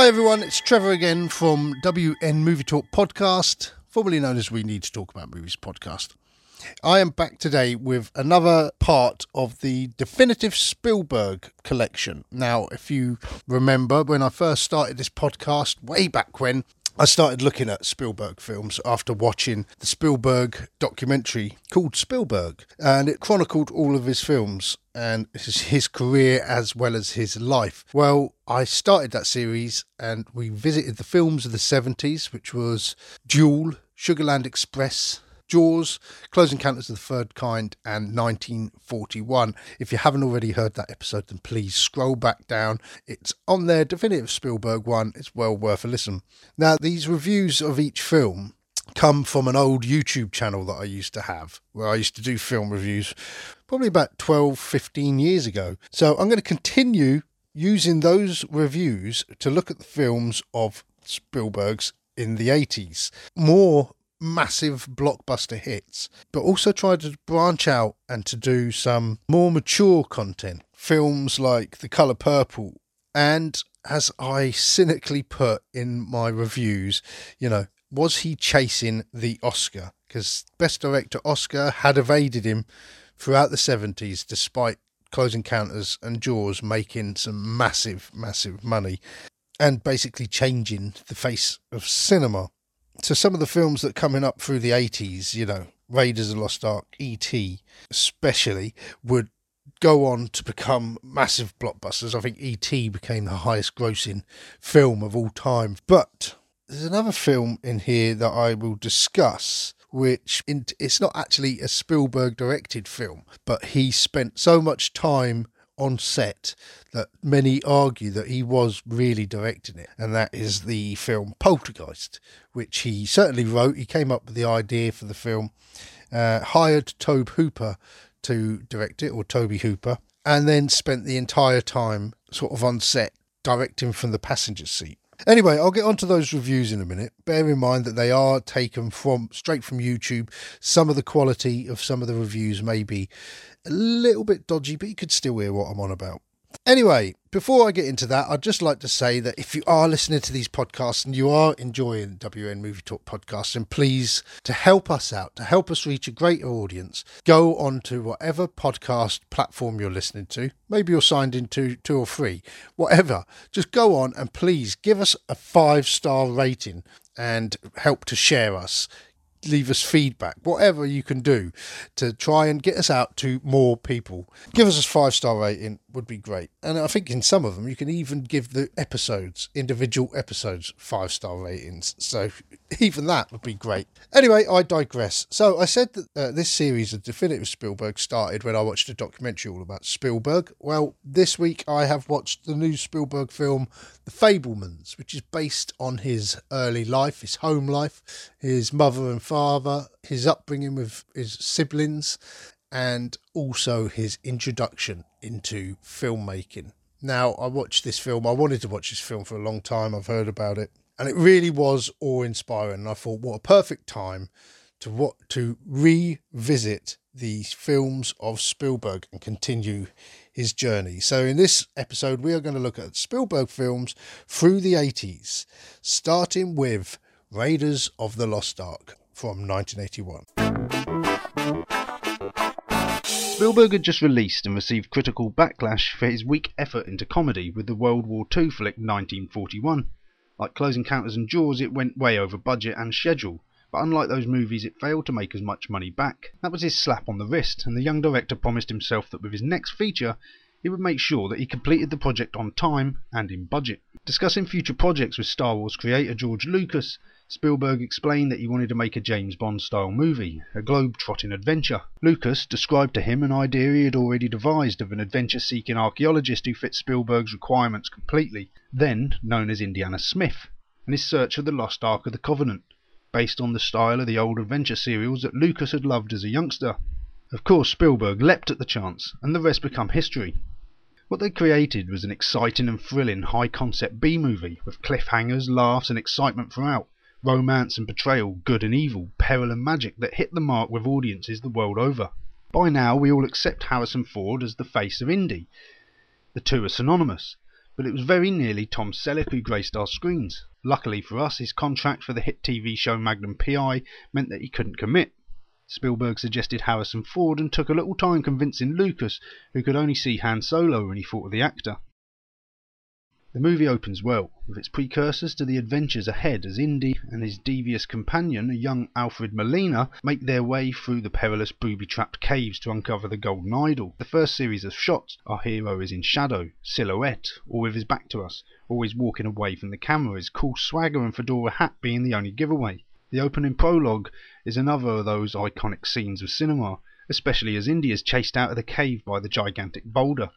Hi everyone, it's Trevor again from WN Movie Talk Podcast, formerly known as We Need to Talk About Movies podcast. I am back today with another part of the definitive Spielberg collection. Now, if you remember when I first started this podcast way back when, I started looking at Spielberg films after watching the Spielberg documentary called Spielberg, and it chronicled all of his films and his, career as well as his life. Well, I started that series and we visited the films of the 70s, which was Duel, Sugarland Express, Jaws, Close Encounters of the Third Kind, and 1941. If you haven't already heard that episode, then please scroll back down. It's on there, definitive Spielberg one. It's well worth a listen. Now, these reviews of each film come from an old YouTube channel that I used to have, where I used to do film reviews probably about 12, 15 years ago. So I'm going to continue using those reviews to look at the films of Spielberg's in the 80s. More massive blockbuster hits, but also tried to branch out and to do some more mature content. Films like The Colour Purple, and as I cynically put in my reviews, you know, was he chasing the Oscar? Because Best Director Oscar had evaded him throughout the 70s, despite Close Encounters and Jaws making some massive, massive money and basically changing the face of cinema to some of the films that coming up through the 80s, you know, Raiders of the Lost Ark, E.T., especially, would go on to become massive blockbusters. I think E.T. became the highest grossing film of all time. But there's another film in here that I will discuss. Which it's not actually a Spielberg directed film, but he spent so much time on set that many argue that he was really directing it, and that is the film Poltergeist, which he certainly wrote. He came up with the idea for the film, uh, hired Tobe Hooper to direct it, or Toby Hooper, and then spent the entire time sort of on set directing from the passenger seat. Anyway, I'll get onto those reviews in a minute. Bear in mind that they are taken from straight from YouTube. Some of the quality of some of the reviews may be a little bit dodgy, but you could still hear what I'm on about. Anyway, before I get into that, I'd just like to say that if you are listening to these podcasts and you are enjoying WN Movie Talk podcasts, then please, to help us out, to help us reach a greater audience, go on to whatever podcast platform you're listening to. Maybe you're signed into two or three, whatever. Just go on and please give us a five star rating and help to share us leave us feedback, whatever you can do to try and get us out to more people. Give us a five star rating would be great. And I think in some of them you can even give the episodes, individual episodes, five star ratings. So even that would be great. Anyway, I digress. So I said that uh, this series of Definitive Spielberg started when I watched a documentary all about Spielberg. Well, this week I have watched the new Spielberg film, The Fabelmans, which is based on his early life, his home life, his mother and father, his upbringing with his siblings, and also his introduction into filmmaking. Now, I watched this film, I wanted to watch this film for a long time, I've heard about it, and it really was awe inspiring. And I thought, what a perfect time to what to revisit the films of Spielberg and continue his journey. So, in this episode, we are going to look at Spielberg films through the 80s, starting with Raiders of the Lost Ark from 1981. Spielberg had just released and received critical backlash for his weak effort into comedy with the World War II flick 1941. Like Close Encounters and Jaws, it went way over budget and schedule, but unlike those movies, it failed to make as much money back. That was his slap on the wrist, and the young director promised himself that with his next feature, he would make sure that he completed the project on time and in budget. Discussing future projects with Star Wars creator George Lucas, Spielberg explained that he wanted to make a James Bond style movie, a globe trotting adventure. Lucas described to him an idea he had already devised of an adventure seeking archaeologist who fit Spielberg's requirements completely, then known as Indiana Smith, and his search of the lost Ark of the Covenant, based on the style of the old adventure serials that Lucas had loved as a youngster. Of course, Spielberg leapt at the chance, and the rest became history. What they created was an exciting and thrilling high concept B movie with cliffhangers, laughs, and excitement throughout romance and betrayal, good and evil, peril and magic that hit the mark with audiences the world over. By now we all accept Harrison Ford as the face of Indy. The two are synonymous, but it was very nearly Tom Selleck who graced our screens. Luckily for us, his contract for the hit TV show Magnum PI meant that he couldn't commit. Spielberg suggested Harrison Ford and took a little time convincing Lucas, who could only see Han Solo when he thought of the actor. The movie opens well, with its precursors to the adventures ahead as Indy and his devious companion, a young Alfred Molina, make their way through the perilous booby-trapped caves to uncover the golden idol. The first series of shots, our hero is in shadow, silhouette, or with his back to us, always walking away from the camera, his cool swagger and fedora hat being the only giveaway. The opening prologue is another of those iconic scenes of cinema, especially as Indy is chased out of the cave by the gigantic boulder.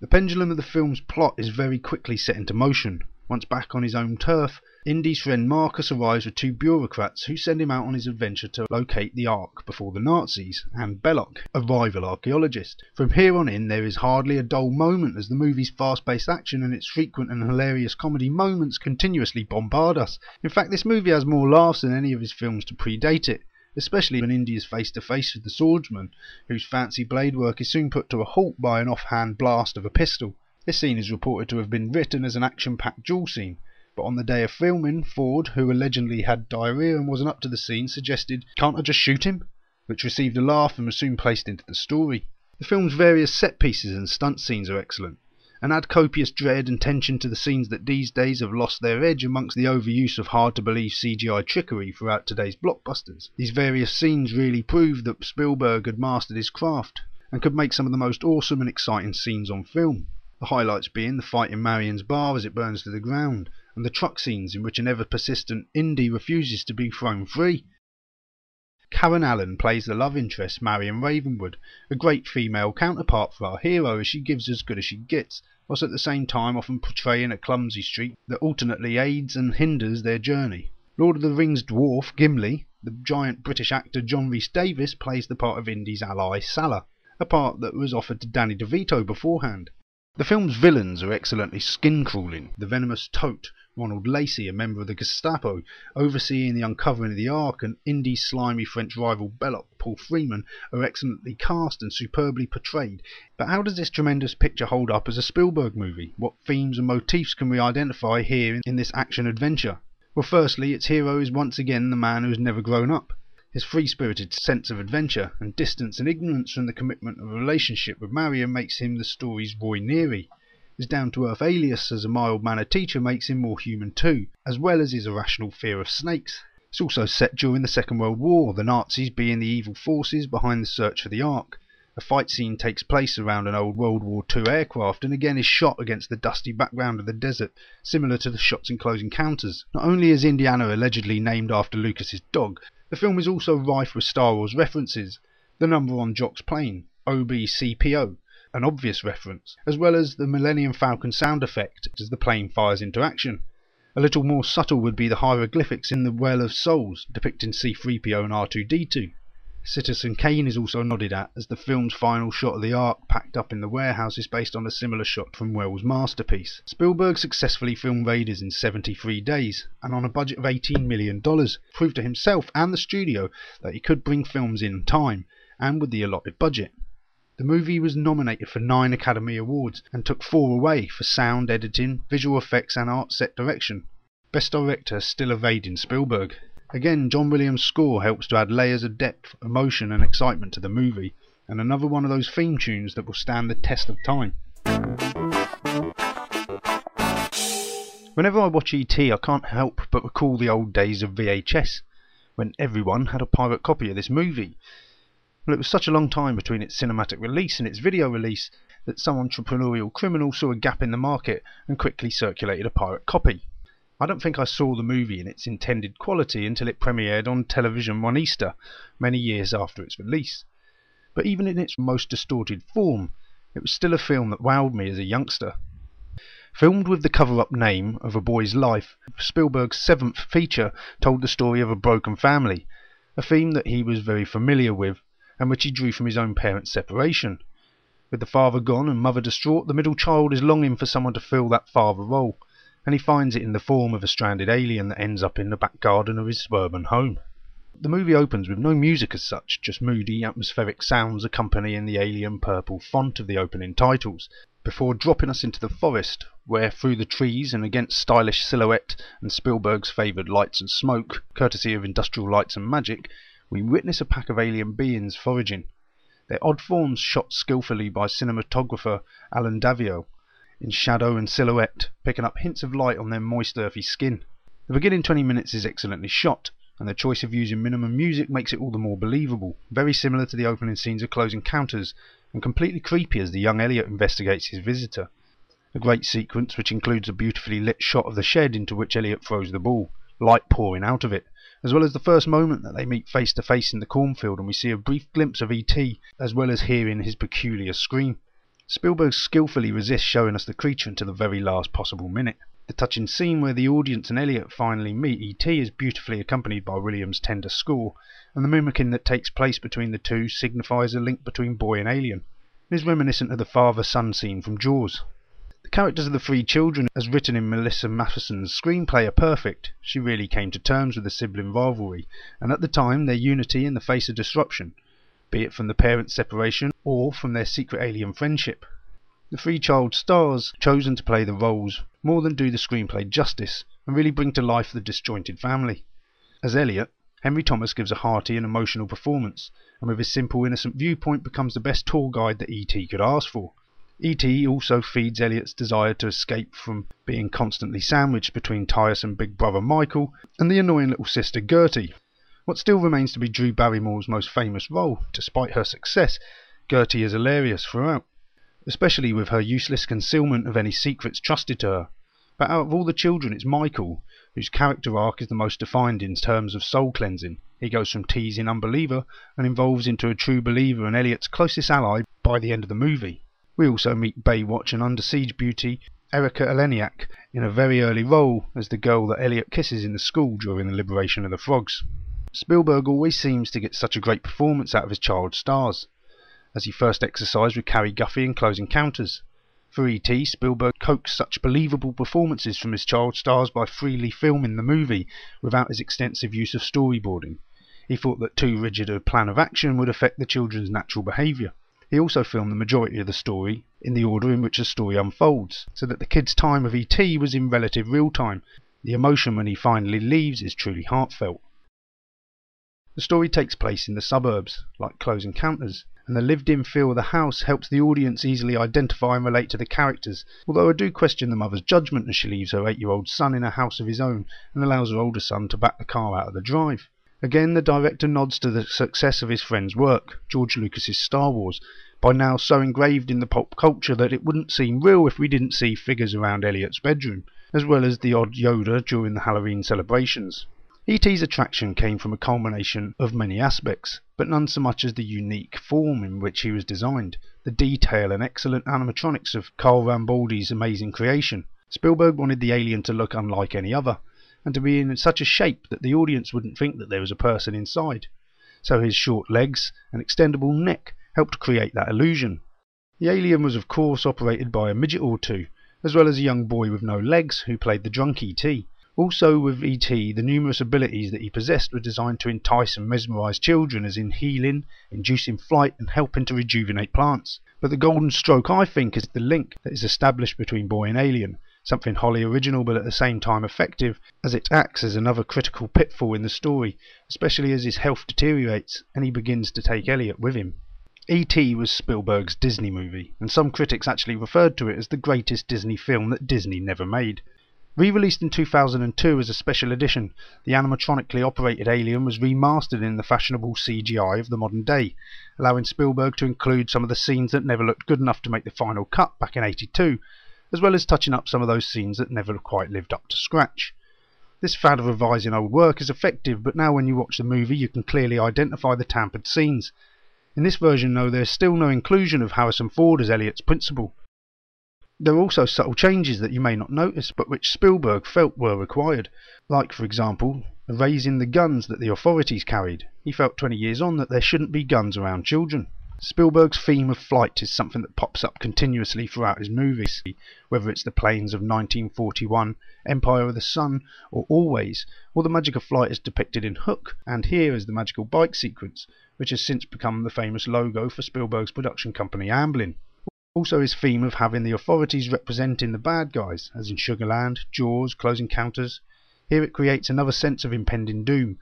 The pendulum of the film's plot is very quickly set into motion. Once back on his own turf, Indy's friend Marcus arrives with two bureaucrats who send him out on his adventure to locate the Ark before the Nazis and Belloq, a rival archaeologist. From here on in, there is hardly a dull moment as the movie's fast paced action and its frequent and hilarious comedy moments continuously bombard us. In fact, this movie has more laughs than any of his films to predate it especially when Indy is face to face with the swordsman, whose fancy blade work is soon put to a halt by an off-hand blast of a pistol. This scene is reported to have been written as an action-packed duel scene, but on the day of filming, Ford, who allegedly had diarrhea and wasn't up to the scene, suggested, Can't I just shoot him? which received a laugh and was soon placed into the story. The film's various set pieces and stunt scenes are excellent and add copious dread and tension to the scenes that these days have lost their edge amongst the overuse of hard to believe CGI trickery throughout today's blockbusters. These various scenes really prove that Spielberg had mastered his craft and could make some of the most awesome and exciting scenes on film. The highlights being the fight in Marion's bar as it burns to the ground, and the truck scenes in which an ever persistent Indy refuses to be thrown free. Karen Allen plays the love interest Marion Ravenwood, a great female counterpart for our hero as she gives as good as she gets, whilst at the same time often portraying a clumsy streak that alternately aids and hinders their journey. Lord of the Rings dwarf Gimli, the giant British actor John Rhys Davies plays the part of Indy's ally Sallah, a part that was offered to Danny DeVito beforehand. The film's villains are excellently skin-crawling. The venomous Toht, Ronald Lacey, a member of the Gestapo, overseeing the uncovering of the Ark, and Indy's slimy French rival Belloq, Paul Freeman, are excellently cast and superbly portrayed. But how does this tremendous picture hold up as a Spielberg movie? What themes and motifs can we identify here in this action adventure? Well, firstly, its hero is once again the man who has never grown up. His free-spirited sense of adventure and distance and ignorance from the commitment of a relationship with Marion makes him the story's Roy Neary. His down-to-earth alias as a mild-mannered teacher makes him more human too, as well as his irrational fear of snakes. It's also set during the Second World War, the Nazis being the evil forces behind the search for the Ark. A fight scene takes place around an old World War II aircraft and again is shot against the dusty background of the desert, similar to the shots in Close Encounters. Not only is Indiana allegedly named after Lucas's dog, the film is also rife with Star Wars references. The number on Jock's plane, OBCPO, an obvious reference, as well as the Millennium Falcon sound effect as the plane fires into action. A little more subtle would be the hieroglyphics in the Well of Souls, depicting C3PO and R2D2. Citizen Kane is also nodded at, as the film's final shot of the Ark packed up in the warehouse is based on a similar shot from Welles' masterpiece. Spielberg successfully filmed Raiders in 73 days, and on a budget of $18 million, proved to himself and the studio that he could bring films in time, and with the allotted budget. The movie was nominated for nine Academy Awards, and took four away for sound editing, visual effects and art set direction. Best Director still evading Spielberg. Again, John Williams' score helps to add layers of depth, emotion, and excitement to the movie, and another one of those theme tunes that will stand the test of time. Whenever I watch ET, I can't help but recall the old days of VHS, when everyone had a pirate copy of this movie. Well, it was such a long time between its cinematic release and its video release that some entrepreneurial criminal saw a gap in the market and quickly circulated a pirate copy. I don't think I saw the movie in its intended quality until it premiered on television one Easter, many years after its release. But even in its most distorted form, it was still a film that wowed me as a youngster. Filmed with the cover up name of a boy's life, Spielberg's seventh feature told the story of a broken family, a theme that he was very familiar with and which he drew from his own parents' separation. With the father gone and mother distraught, the middle child is longing for someone to fill that father role and he finds it in the form of a stranded alien that ends up in the back garden of his suburban home. The movie opens with no music as such, just moody, atmospheric sounds accompanying the alien purple font of the opening titles, before dropping us into the forest, where through the trees and against stylish silhouette and Spielberg's favoured lights and smoke, courtesy of Industrial Lights and Magic, we witness a pack of alien beings foraging, their odd forms shot skillfully by cinematographer Allen Daviau, in shadow and silhouette, picking up hints of light on their moist earthy skin. The beginning 20 minutes is excellently shot, and the choice of using minimum music makes it all the more believable, very similar to the opening scenes of Close Encounters, and completely creepy as the young Elliot investigates his visitor. A great sequence which includes a beautifully lit shot of the shed into which Elliot throws the ball, light pouring out of it, as well as the first moment that they meet face to face in the cornfield and we see a brief glimpse of E.T., as well as hearing his peculiar scream. Spielberg skillfully resists showing us the creature until the very last possible minute. The touching scene where the audience and Elliot finally meet E.T. is beautifully accompanied by Williams' tender score, and the mimicking that takes place between the two signifies a link between boy and alien, and is reminiscent of the father-son scene from Jaws. The characters of the three children, as written in Melissa Mathison's screenplay, are perfect. She really came to terms with the sibling rivalry, and at the time their unity in the face of disruption, be it from the parents' separation or from their secret alien friendship. The three child stars chosen to play the roles more than do the screenplay justice, and really bring to life the disjointed family. As Elliot, Henry Thomas gives a hearty and emotional performance, and with his simple innocent viewpoint becomes the best tour guide that E.T. could ask for. E.T. also feeds Elliot's desire to escape from being constantly sandwiched between tiresome big brother Michael and the annoying little sister Gertie. What still remains to be Drew Barrymore's most famous role, despite her success, Gertie is hilarious throughout, especially with her useless concealment of any secrets trusted to her. But out of all the children, it's Michael whose character arc is the most defined in terms of soul cleansing. He goes from teasing unbeliever and evolves into a true believer and Elliot's closest ally by the end of the movie. We also meet Baywatch and Under Siege beauty Erika Eleniak in a very early role as the girl that Elliot kisses in the school during the liberation of the frogs. Spielberg always seems to get such a great performance out of his child stars, as he first exercised with Cary Guffey in Close Encounters. For E.T., Spielberg coaxed such believable performances from his child stars by freely filming the movie without his extensive use of storyboarding. He thought that too rigid a plan of action would affect the children's natural behaviour. He also filmed the majority of the story in the order in which the story unfolds, so that the kid's time of E.T. was in relative real time. The emotion when he finally leaves is truly heartfelt. The story takes place in the suburbs, like Close Encounters, and the lived-in feel of the house helps the audience easily identify and relate to the characters, although I do question the mother's judgment as she leaves her eight-year-old son in a house of his own and allows her older son to back the car out of the drive. Again, the director nods to the success of his friend's work, George Lucas's Star Wars, by now so engraved in the pop culture that it wouldn't seem real if we didn't see figures around Elliot's bedroom, as well as the odd Yoda during the Halloween celebrations. E.T.'s attraction came from a culmination of many aspects, but none so much as the unique form in which he was designed, the detail and excellent animatronics of Carl Rambaldi's amazing creation. Spielberg wanted the alien to look unlike any other, and to be in such a shape that the audience wouldn't think that there was a person inside. So his short legs and extendable neck helped create that illusion. The alien was of course operated by a midget or two, as well as a young boy with no legs who played the drunk E.T. Also with E.T. the numerous abilities that he possessed were designed to entice and mesmerize children as in healing, inducing flight and helping to rejuvenate plants. But the golden stroke I think is the link that is established between boy and alien, something wholly original but at the same time effective, as it acts as another critical pitfall in the story, especially as his health deteriorates and he begins to take Elliot with him. E.T. was Spielberg's Disney movie, and some critics actually referred to it as the greatest Disney film that Disney never made. Re-released in 2002 as a special edition, the animatronically operated Alien was remastered in the fashionable CGI of the modern day, allowing Spielberg to include some of the scenes that never looked good enough to make the final cut back in 82, as well as touching up some of those scenes that never quite lived up to scratch. This fad of revising old work is effective, but now when you watch the movie you can clearly identify the tampered scenes. In this version, though, there is still no inclusion of Harrison Ford as Elliot's principal. There are also subtle changes that you may not notice, but which Spielberg felt were required, like, for example, raising the guns that the authorities carried. He felt 20 years on that there shouldn't be guns around children. Spielberg's theme of flight is something that pops up continuously throughout his movies, whether it's the planes of 1941, Empire of the Sun, or Always, or the magic of flight is depicted in Hook, and here is the magical bike sequence, which has since become the famous logo for Spielberg's production company Amblin. Also his theme of having the authorities representing the bad guys, as in Sugarland, Jaws, Close Encounters. Here it creates another sense of impending doom,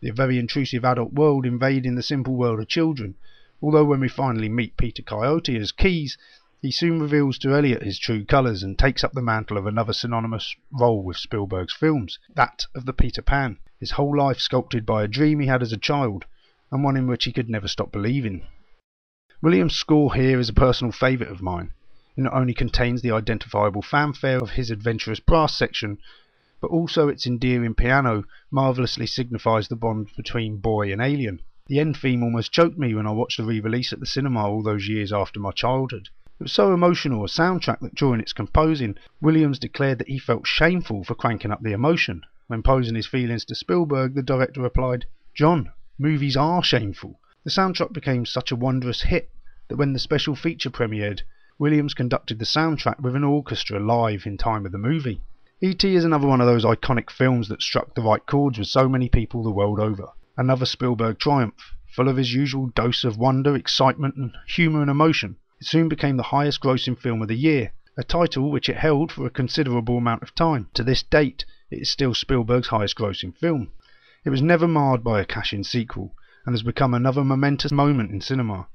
the very intrusive adult world invading the simple world of children, although when we finally meet Peter Coyote as Keys, he soon reveals to Elliot his true colours and takes up the mantle of another synonymous role with Spielberg's films, that of the Peter Pan, his whole life sculpted by a dream he had as a child, and one in which he could never stop believing. Williams' score here is a personal favourite of mine. It not only contains the identifiable fanfare of his adventurous brass section, but also its endearing piano marvellously signifies the bond between boy and alien. The end theme almost choked me when I watched the re-release at the cinema all those years after my childhood. It was so emotional a soundtrack that during its composing, Williams declared that he felt shameful for cranking up the emotion. When posing his feelings to Spielberg, the director replied, John, movies are shameful. The soundtrack became such a wondrous hit that when the special feature premiered, Williams conducted the soundtrack with an orchestra live in time of the movie. E.T. is another one of those iconic films that struck the right chords with so many people the world over another Spielberg triumph, full of his usual dose of wonder, excitement, and humour and emotion. It soon became the highest grossing film of the year, a title which it held for a considerable amount of time. To this date, it is still Spielberg's highest grossing film. It was never marred by a cash in sequel, and has become another momentous moment in cinema.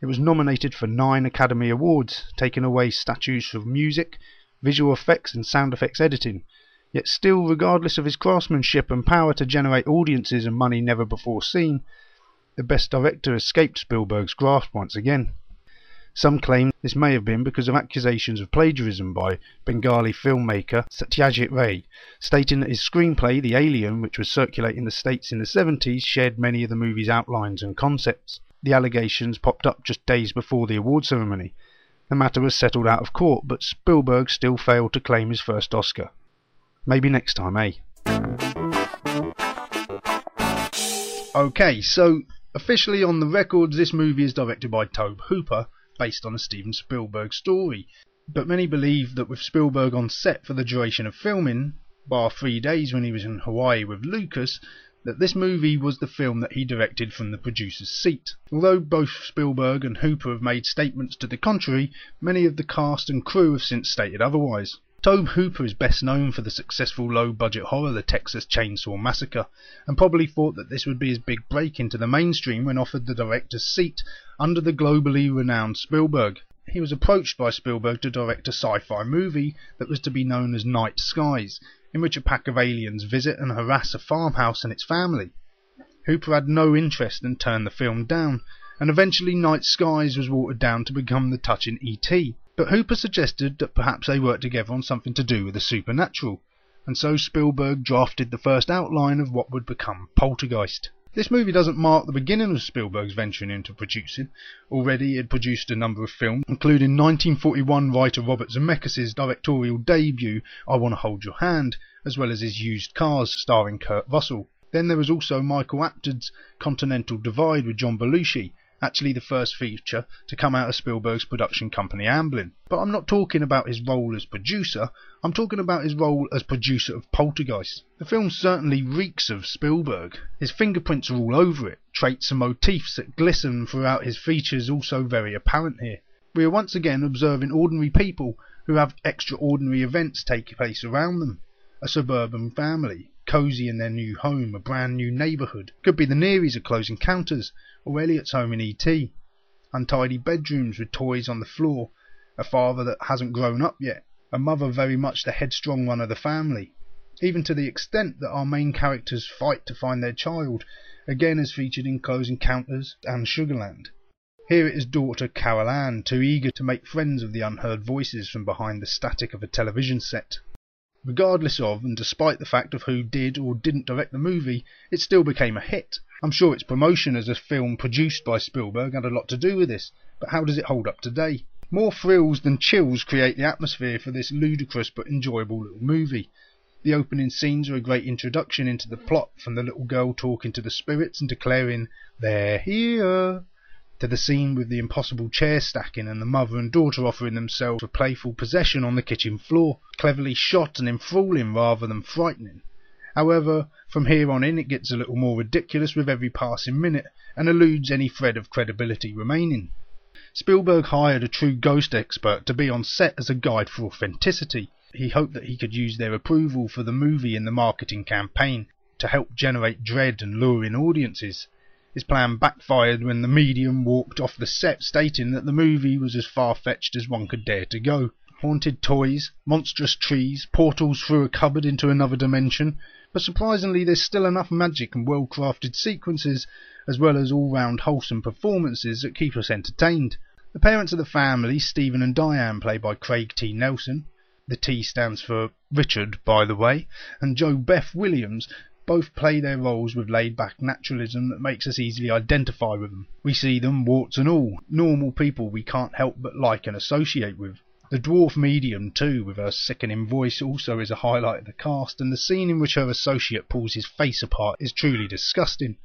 It was nominated for nine Academy Awards, taking away statues for music, visual effects, and sound effects editing, Yet still, regardless of his craftsmanship and power to generate audiences and money never before seen, the best director escaped Spielberg's grasp once again. Some claim this may have been because of accusations of plagiarism by Bengali filmmaker Satyajit Ray, stating that his screenplay The Alien, which was circulating in the States in the 70s, shared many of the movie's outlines and concepts. The allegations popped up just days before the award ceremony. The matter was settled out of court, but Spielberg still failed to claim his first Oscar. Maybe next time, eh? Okay, so officially on the records, this movie is directed by Tobe Hooper, based on a Steven Spielberg story. But many believe that with Spielberg on set for the duration of filming, bar three days when he was in Hawaii with Lucas, that this movie was the film that he directed from the producer's seat. Although both Spielberg and Hooper have made statements to the contrary, many of the cast and crew have since stated otherwise. Tobe Hooper is best known for the successful low-budget horror The Texas Chainsaw Massacre, and probably thought that this would be his big break into the mainstream when offered the director's seat under the globally renowned Spielberg. He was approached by Spielberg to direct a sci-fi movie that was to be known as Night Skies, in which a pack of aliens visit and harass a farmhouse and its family. Hooper had no interest and turned the film down, and eventually Night Skies was watered down to become the touching E.T but Hooper suggested that perhaps they worked together on something to do with the supernatural, and so Spielberg drafted the first outline of what would become Poltergeist. This movie doesn't mark the beginning of Spielberg's venturing into producing. Already he had produced a number of films, including 1941 writer Robert Zemeckis' directorial debut I Want to Hold Your Hand, as well as his Used Cars starring Kurt Russell. Then there was also Michael Apted's Continental Divide with John Belushi, actually the first feature to come out of Spielberg's production company Amblin. But I'm not talking about his role as producer, I'm talking about his role as producer of Poltergeist. The film certainly reeks of Spielberg. His fingerprints are all over it, traits and motifs that glisten throughout his features also very apparent here. We are once again observing ordinary people who have extraordinary events take place around them. A suburban family, cosy in their new home, a brand new neighbourhood. Could be the Nearys of Close Encounters, or Elliot's home in E.T. Untidy bedrooms with toys on the floor, a father that hasn't grown up yet, a mother very much the headstrong one of the family, even to the extent that our main characters fight to find their child, again as featured in Close Encounters and Sugarland. Here it is daughter Carol Ann, too eager to make friends with the unheard voices from behind the static of a television set. Regardless of and despite the fact of who did or didn't direct the movie, it still became a hit. I'm sure its promotion as a film produced by Spielberg had a lot to do with this, but how does it hold up today? More thrills than chills create the atmosphere for this ludicrous but enjoyable little movie. The opening scenes are a great introduction into the plot from the little girl talking to the spirits and declaring, They're here, to the scene with the impossible chair stacking and the mother and daughter offering themselves for playful possession on the kitchen floor, cleverly shot and enthralling rather than frightening. However, from here on in it gets a little more ridiculous with every passing minute and eludes any thread of credibility remaining. Spielberg hired a true ghost expert to be on set as a guide for authenticity. He hoped that he could use their approval for the movie in the marketing campaign to help generate dread and lure in audiences. His plan backfired when the medium walked off the set stating that the movie was as far fetched as one could dare to go. Haunted toys, monstrous trees, portals through a cupboard into another dimension, but surprisingly there's still enough magic and well crafted sequences, as well as all round wholesome performances that keep us entertained. The parents of the family, Stephen and Diane, played by Craig T. Nelson, the T stands for Richard, by the way, and JoBeth Williams, both play their roles with laid back naturalism that makes us easily identify with them. We see them, warts and all, normal people we can't help but like and associate with. The dwarf medium, too, with her sickening voice, also is a highlight of the cast, and the scene in which her associate pulls his face apart is truly disgusting.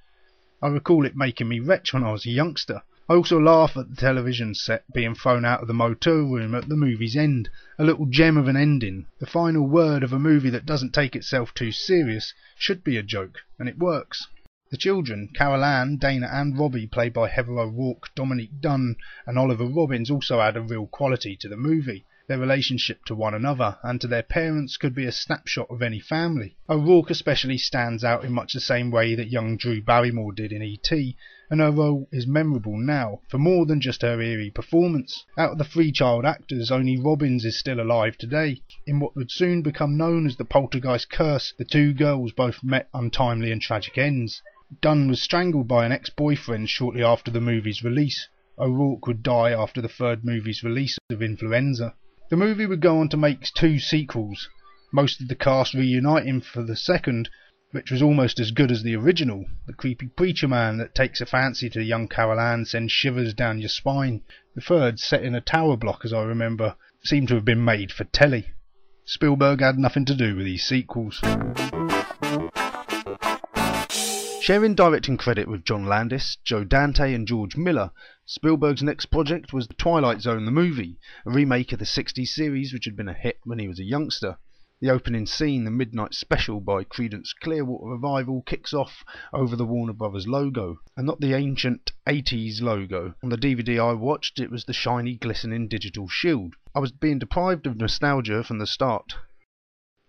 I recall it making me retch when I was a youngster. I also laugh at the television set being thrown out of the motel room at the movie's end. A little gem of an ending. The final word of a movie that doesn't take itself too serious should be a joke, and it works. The children, Carol Ann, Dana and Robbie, played by Heather O'Rourke, Dominique Dunne and Oliver Robbins, also add a real quality to the movie. Their relationship to one another and to their parents could be a snapshot of any family. O'Rourke especially stands out in much the same way that young Drew Barrymore did in E.T., and her role is memorable now for more than just her eerie performance. Out of the three child actors, only Robbins is still alive today. In what would soon become known as the Poltergeist curse, the two girls both met untimely and tragic ends. Dunne was strangled by an ex-boyfriend shortly after the movie's release. O'Rourke would die after the third movie's release of influenza. The movie would go on to make two sequels, most of the cast reuniting for the second, which was almost as good as the original. The creepy preacher man that takes a fancy to young Carol Ann sends shivers down your spine. The third, set in a tower block as I remember, seemed to have been made for telly. Spielberg had nothing to do with these sequels. Sharing directing credit with John Landis, Joe Dante, and George Miller, Spielberg's next project was The Twilight Zone the movie, a remake of the 60s series which had been a hit when he was a youngster. The opening scene, the Midnight Special by Creedence Clearwater Revival, kicks off over the Warner Brothers logo, and not the ancient 80s logo. On the DVD I watched, it was the shiny, glistening digital shield. I was being deprived of nostalgia from the start.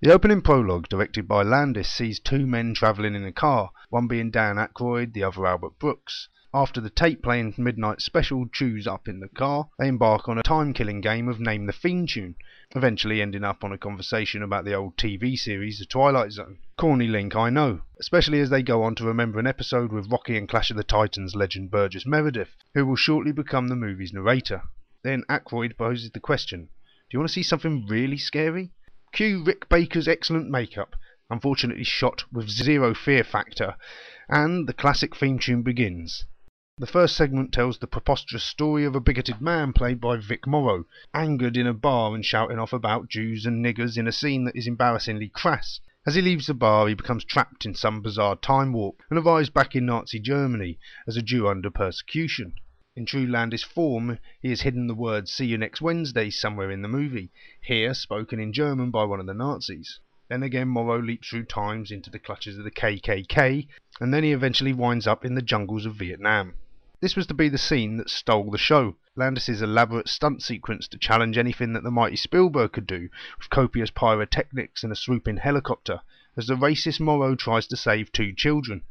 The opening prologue, directed by Landis, sees two men travelling in a car, one being Dan Aykroyd, the other Albert Brooks. After the tape playing Midnight Special chews up in the car, they embark on a time killing game of Name the Theme Tune, eventually ending up on a conversation about the old TV series The Twilight Zone. Corny link, I know, especially as they go on to remember an episode with Rocky and Clash of the Titans legend Burgess Meredith, who will shortly become the movie's narrator. Then Aykroyd poses the question Do you want to see something really scary? Cue Rick Baker's excellent makeup, unfortunately shot with zero fear factor, and the classic theme tune begins. The first segment tells the preposterous story of a bigoted man played by Vic Morrow, angered in a bar and shouting off about Jews and niggers in a scene that is embarrassingly crass. As he leaves the bar, he becomes trapped in some bizarre time warp and arrives back in Nazi Germany as a Jew under persecution. In true Landis form, he has hidden the words "See you next Wednesday" somewhere in the movie, here spoken in German by one of the Nazis. Then again Morrow leaps through times into the clutches of the KKK, and then he eventually winds up in the jungles of Vietnam. This was to be the scene that stole the show. Landis's elaborate stunt sequence to challenge anything that the mighty Spielberg could do, with copious pyrotechnics and a swooping helicopter, as the racist Morrow tries to save two children.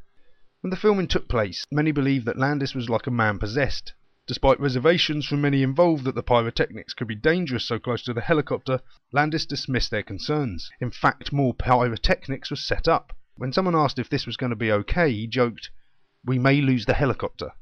When the filming took place, many believed that Landis was like a man possessed. Despite reservations from many involved that the pyrotechnics could be dangerous so close to the helicopter, Landis dismissed their concerns. In fact, more pyrotechnics was set up. When someone asked if this was going to be okay, he joked, We may lose the helicopter.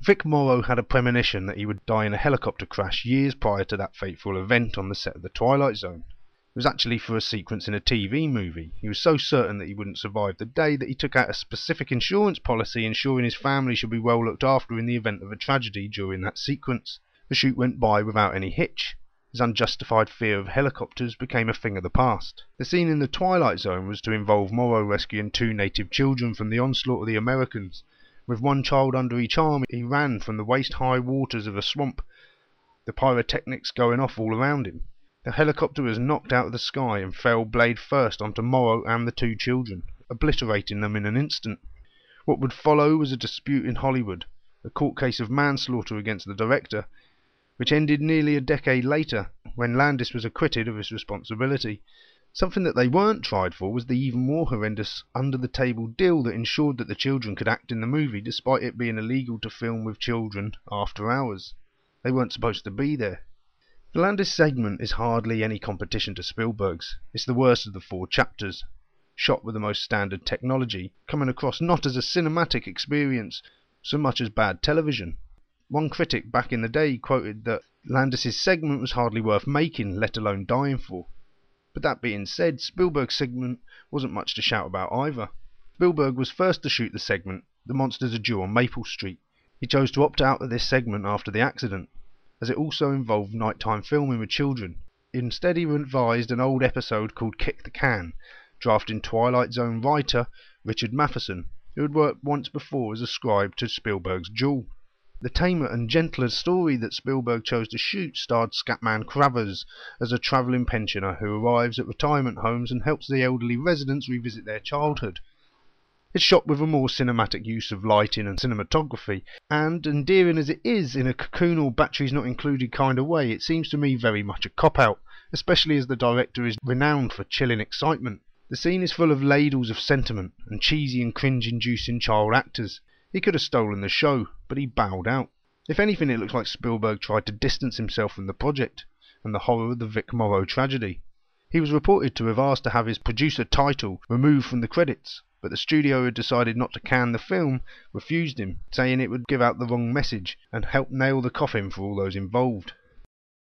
Vic Morrow had a premonition that he would die in a helicopter crash years prior to that fateful event on the set of The Twilight Zone. It was actually for a sequence in a TV movie. He was so certain that he wouldn't survive the day that he took out a specific insurance policy ensuring his family should be well looked after in the event of a tragedy during that sequence. The shoot went by without any hitch. His unjustified fear of helicopters became a thing of the past. The scene in the Twilight Zone was to involve Morrow rescuing two native children from the onslaught of the Americans. With one child under each arm, he ran from the waist high waters of a swamp, the pyrotechnics going off all around him. The helicopter was knocked out of the sky and fell blade first onto Morrow and the two children, obliterating them in an instant. What would follow was a dispute in Hollywood, a court case of manslaughter against the director, which ended nearly a decade later when Landis was acquitted of his responsibility. Something that they weren't tried for was the even more horrendous under the table deal that ensured that the children could act in the movie despite it being illegal to film with children after hours. They weren't supposed to be there. The Landis segment is hardly any competition to Spielberg's. It's the worst of the four chapters, shot with the most standard technology, coming across not as a cinematic experience so much as bad television. One critic back in the day quoted that Landis's segment was hardly worth making, let alone dying for. But that being said, Spielberg's segment wasn't much to shout about either. Spielberg was first to shoot the segment, The Monsters Are Due on Maple Street. He chose to opt out of this segment after the accident, as it also involved nighttime filming with children. Instead, he revised an old episode called Kick the Can, drafting Twilight Zone writer Richard Matheson, who had worked once before as a scribe to Spielberg's Duel. The tamer and gentler story that Spielberg chose to shoot starred Scatman Crothers as a travelling pensioner who arrives at retirement homes and helps the elderly residents revisit their childhood. It's shot with a more cinematic use of lighting and cinematography, and endearing as it is in a cocoon or batteries not included kind of way, it seems to me very much a cop out, especially as the director is renowned for chilling excitement. The scene is full of ladles of sentiment and cheesy and cringe inducing child actors. He could have stolen the show, but he bowed out. If anything, it looks like Spielberg tried to distance himself from the project and the horror of the Vic Morrow tragedy. He was reported to have asked to have his producer title removed from the credits, but the studio who had decided not to can the film refused him, saying it would give out the wrong message and help nail the coffin for all those involved.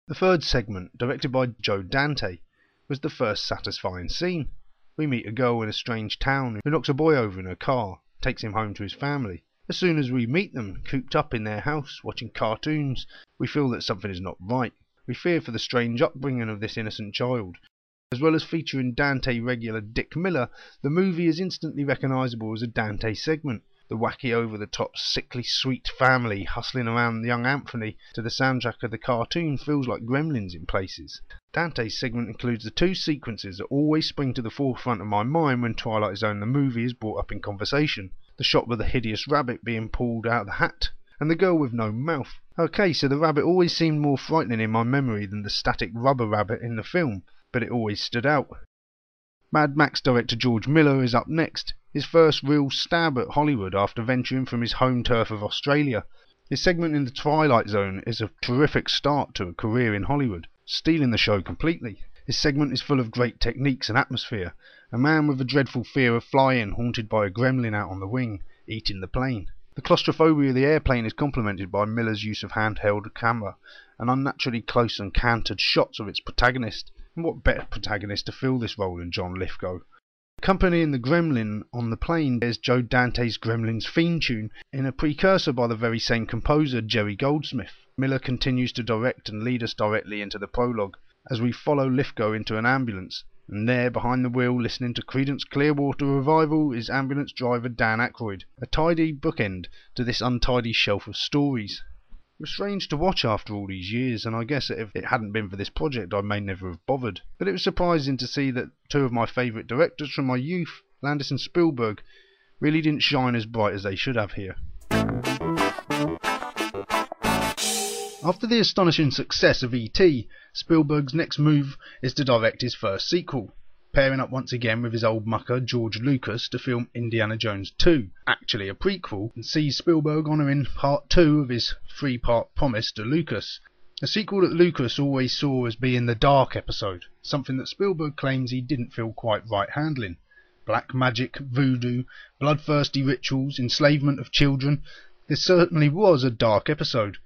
The third segment, directed by Joe Dante, was the first satisfying scene. We meet a girl in a strange town who knocks a boy over in her car, takes him home to his family. As soon as we meet them, cooped up in their house, watching cartoons, we feel that something is not right. We fear for the strange upbringing of this innocent child. As well as featuring Dante regular Dick Miller, the movie is instantly recognisable as a Dante segment. The wacky over the top, sickly sweet family hustling around young Anthony to the soundtrack of the cartoon feels like gremlins in places. Dante's segment includes the two sequences that always spring to the forefront of my mind when Twilight Zone the movie is brought up in conversation the shot with the hideous rabbit being pulled out of the hat, and the girl with no mouth. Okay, so the rabbit always seemed more frightening in my memory than the static rubber rabbit in the film, but it always stood out. Mad Max director George Miller is up next, his first real stab at Hollywood after venturing from his home turf of Australia. His segment in the Twilight Zone is a terrific start to a career in Hollywood, stealing the show completely. His segment is full of great techniques and atmosphere. A man with a dreadful fear of flying, haunted by a gremlin out on the wing, eating the plane. The claustrophobia of the airplane is complemented by Miller's use of handheld camera and unnaturally close and cantered shots of its protagonist. And what better protagonist to fill this role than John Lithgow? Accompanying the gremlin on the plane is Joe Dante's Gremlins theme tune in a precursor by the very same composer, Jerry Goldsmith. Miller continues to direct and lead us directly into the prologue, as we follow Lithgow into an ambulance, and there behind the wheel listening to Creedence Clearwater Revival is ambulance driver Dan Aykroyd, a tidy bookend to this untidy shelf of stories. It was strange to watch after all these years, and I guess if it hadn't been for this project I may never have bothered. But it was surprising to see that two of my favourite directors from my youth, Landis and Spielberg, really didn't shine as bright as they should have here. After the astonishing success of E.T., Spielberg's next move is to direct his first sequel, pairing up once again with his old mucker George Lucas to film Indiana Jones 2, actually a prequel, and sees Spielberg honouring part 2 of his three part promise to Lucas. A sequel that Lucas always saw as being the dark episode, something that Spielberg claims he didn't feel quite right handling. Black magic, voodoo, bloodthirsty rituals, enslavement of children. This certainly was a dark episode,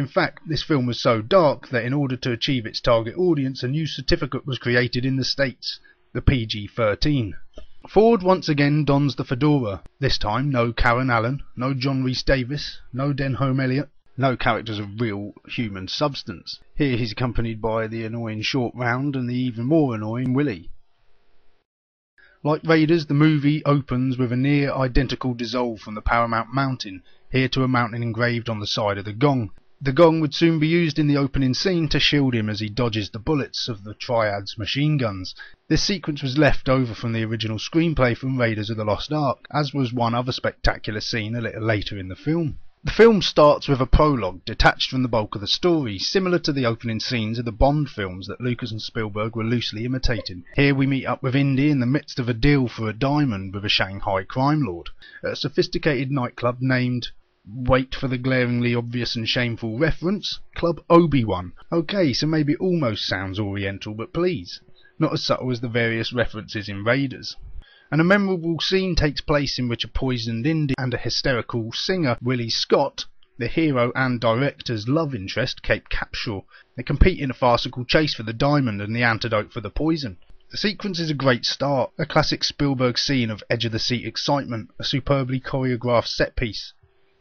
in fact, this film was so dark that in order to achieve its target audience, a new certificate was created in the States, the PG 13. Ford once again dons the fedora. This time, no Karen Allen, no John Rhys Davies, no Denholm Elliott, no characters of real human substance. Here he's accompanied by the annoying Short Round and the even more annoying Willie. Like Raiders, the movie opens with a near identical dissolve from the Paramount Mountain, here to a mountain engraved on the side of the gong. The gong would soon be used in the opening scene to shield him as he dodges the bullets of the Triad's machine guns. This sequence was left over from the original screenplay from Raiders of the Lost Ark, as was one other spectacular scene a little later in the film. The film starts with a prologue detached from the bulk of the story, similar to the opening scenes of the Bond films that Lucas and Spielberg were loosely imitating. Here we meet up with Indy in the midst of a deal for a diamond with a Shanghai crime lord at a sophisticated nightclub named wait for the glaringly obvious and shameful reference Club Obi-Wan. Okay, so maybe almost sounds oriental, but please, not as subtle as the various references in Raiders and a memorable scene takes place in which a poisoned Indy and a hysterical singer, Willie Scott, the hero and director's love interest, Kate Capshaw, they compete in a farcical chase for the diamond and the antidote for the poison. The sequence is a great start, a classic Spielberg scene of edge of the seat excitement, a superbly choreographed set piece,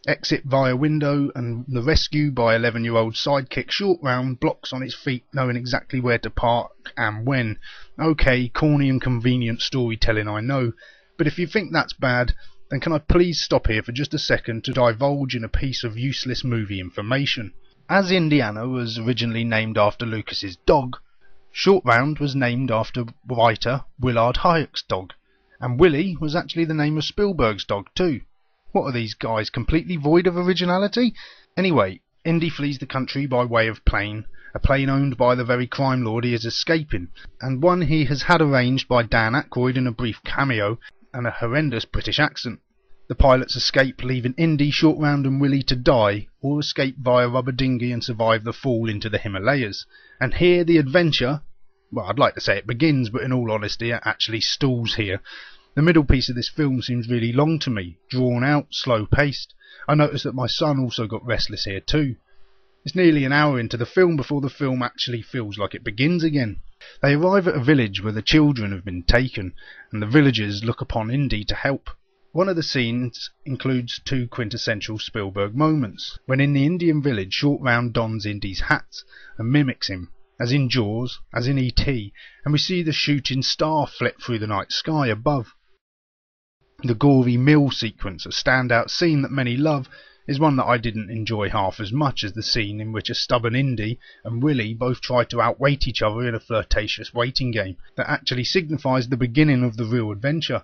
Exit via window and the rescue by 11 year old sidekick Short Round blocks on its feet, knowing exactly where to park and when. Okay, corny and convenient storytelling, I know, but if you think that's bad, then can I please stop here for just a second to divulge in a piece of useless movie information? As Indiana was originally named after Lucas's dog, Short Round was named after writer Willard Huyck's dog, and Willie was actually the name of Spielberg's dog too. What are these guys, completely void of originality? Anyway, Indy flees the country by way of plane, a plane owned by the very crime lord he is escaping, and one he has had arranged by Dan Aykroyd in a brief cameo and a horrendous British accent. The pilots escape, leaving Indy, Short Round, and Willie to die, or escape via rubber dinghy and survive the fall into the Himalayas. And here the adventure, well, I'd like to say it begins, but in all honesty, it actually stalls here. The middle piece of this film seems really long to me, drawn out, slow paced. I notice that my son also got restless here too. It's nearly an hour into the film before the film actually feels like it begins again. They arrive at a village where the children have been taken, and the villagers look upon Indy to help. One of the scenes includes two quintessential Spielberg moments. When in the Indian village, Short Round dons Indy's hat and mimics him, as in Jaws, as in E.T., and we see the shooting star flit through the night sky above. The gory mill sequence, a standout scene that many love, is one that I didn't enjoy half as much as the scene in which a stubborn Indy and Willie both try to outweight each other in a flirtatious waiting game that actually signifies the beginning of the real adventure.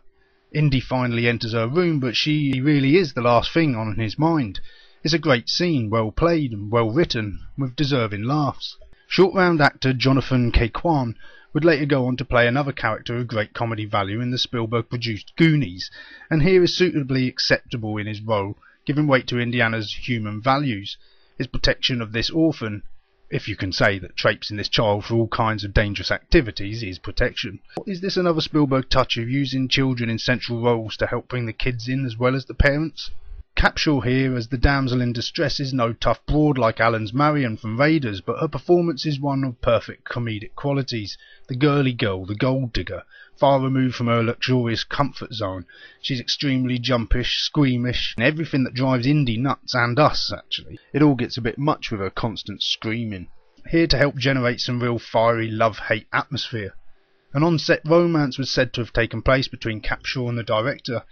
Indy finally enters her room, but she really is the last thing on his mind. It's a great scene, well played and well written, with deserving laughs. Short round actor Jonathan Quan would later go on to play another character of great comedy value in the Spielberg produced Goonies, and here is suitably acceptable in his role, giving weight to Indiana's human values, his protection of this orphan, if you can say that traipsing this child for all kinds of dangerous activities is protection. Is this another Spielberg touch of using children in central roles to help bring the kids in as well as the parents? Capshaw here as the damsel in distress is no tough broad like Allen's Marion from Raiders, but her performance is one of perfect comedic qualities. The girly girl, the gold digger, far removed from her luxurious comfort zone. She's extremely jumpish, squeamish, and everything that drives Indy nuts, and us, actually. It all gets a bit much with her constant screaming. Here to help generate some real fiery love-hate atmosphere. An on-set romance was said to have taken place between Capshaw and the director,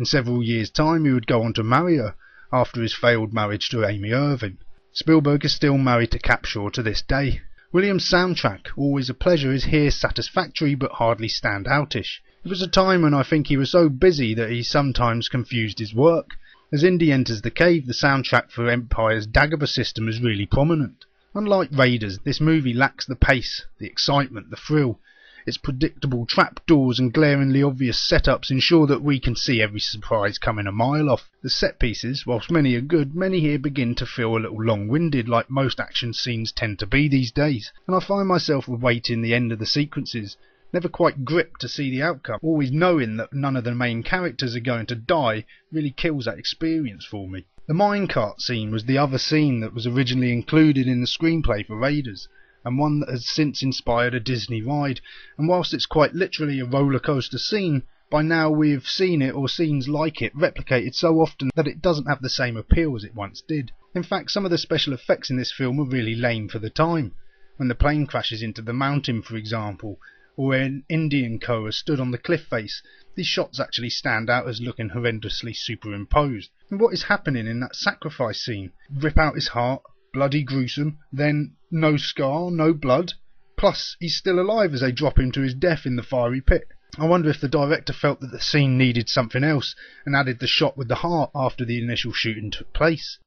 in several years' time he would go on to marry her, after his failed marriage to Amy Irving. Spielberg is still married to Capshaw to this day. Williams' soundtrack, always a pleasure, is here satisfactory but hardly stand outish. It was a time when I think he was so busy that he sometimes confused his work. As Indy enters the cave, the soundtrack for Empire's Dagobah system is really prominent. Unlike Raiders, this movie lacks the pace, the excitement, the thrill. Its predictable trapdoors and glaringly obvious setups ensure that we can see every surprise coming a mile off. The set pieces, whilst many are good, many here begin to feel a little long-winded like most action scenes tend to be these days, and I find myself awaiting the end of the sequences, never quite gripped to see the outcome, always knowing that none of the main characters are going to die really kills that experience for me. The minecart scene was the other scene that was originally included in the screenplay for Raiders and one that has since inspired a Disney ride. And whilst it's quite literally a roller coaster scene, by now we've seen it or scenes like it replicated so often that it doesn't have the same appeal as it once did. In fact, some of the special effects in this film are really lame for the time. When the plane crashes into the mountain, for example, or where an Indian Koa stood on the cliff face, these shots actually stand out as looking horrendously superimposed. And what is happening in that sacrifice scene? Rip out his heart, bloody gruesome, then no scar, no blood, plus he's still alive as they drop him to his death in the fiery pit. I wonder if the director felt that the scene needed something else and added the shot with the heart after the initial shooting took place.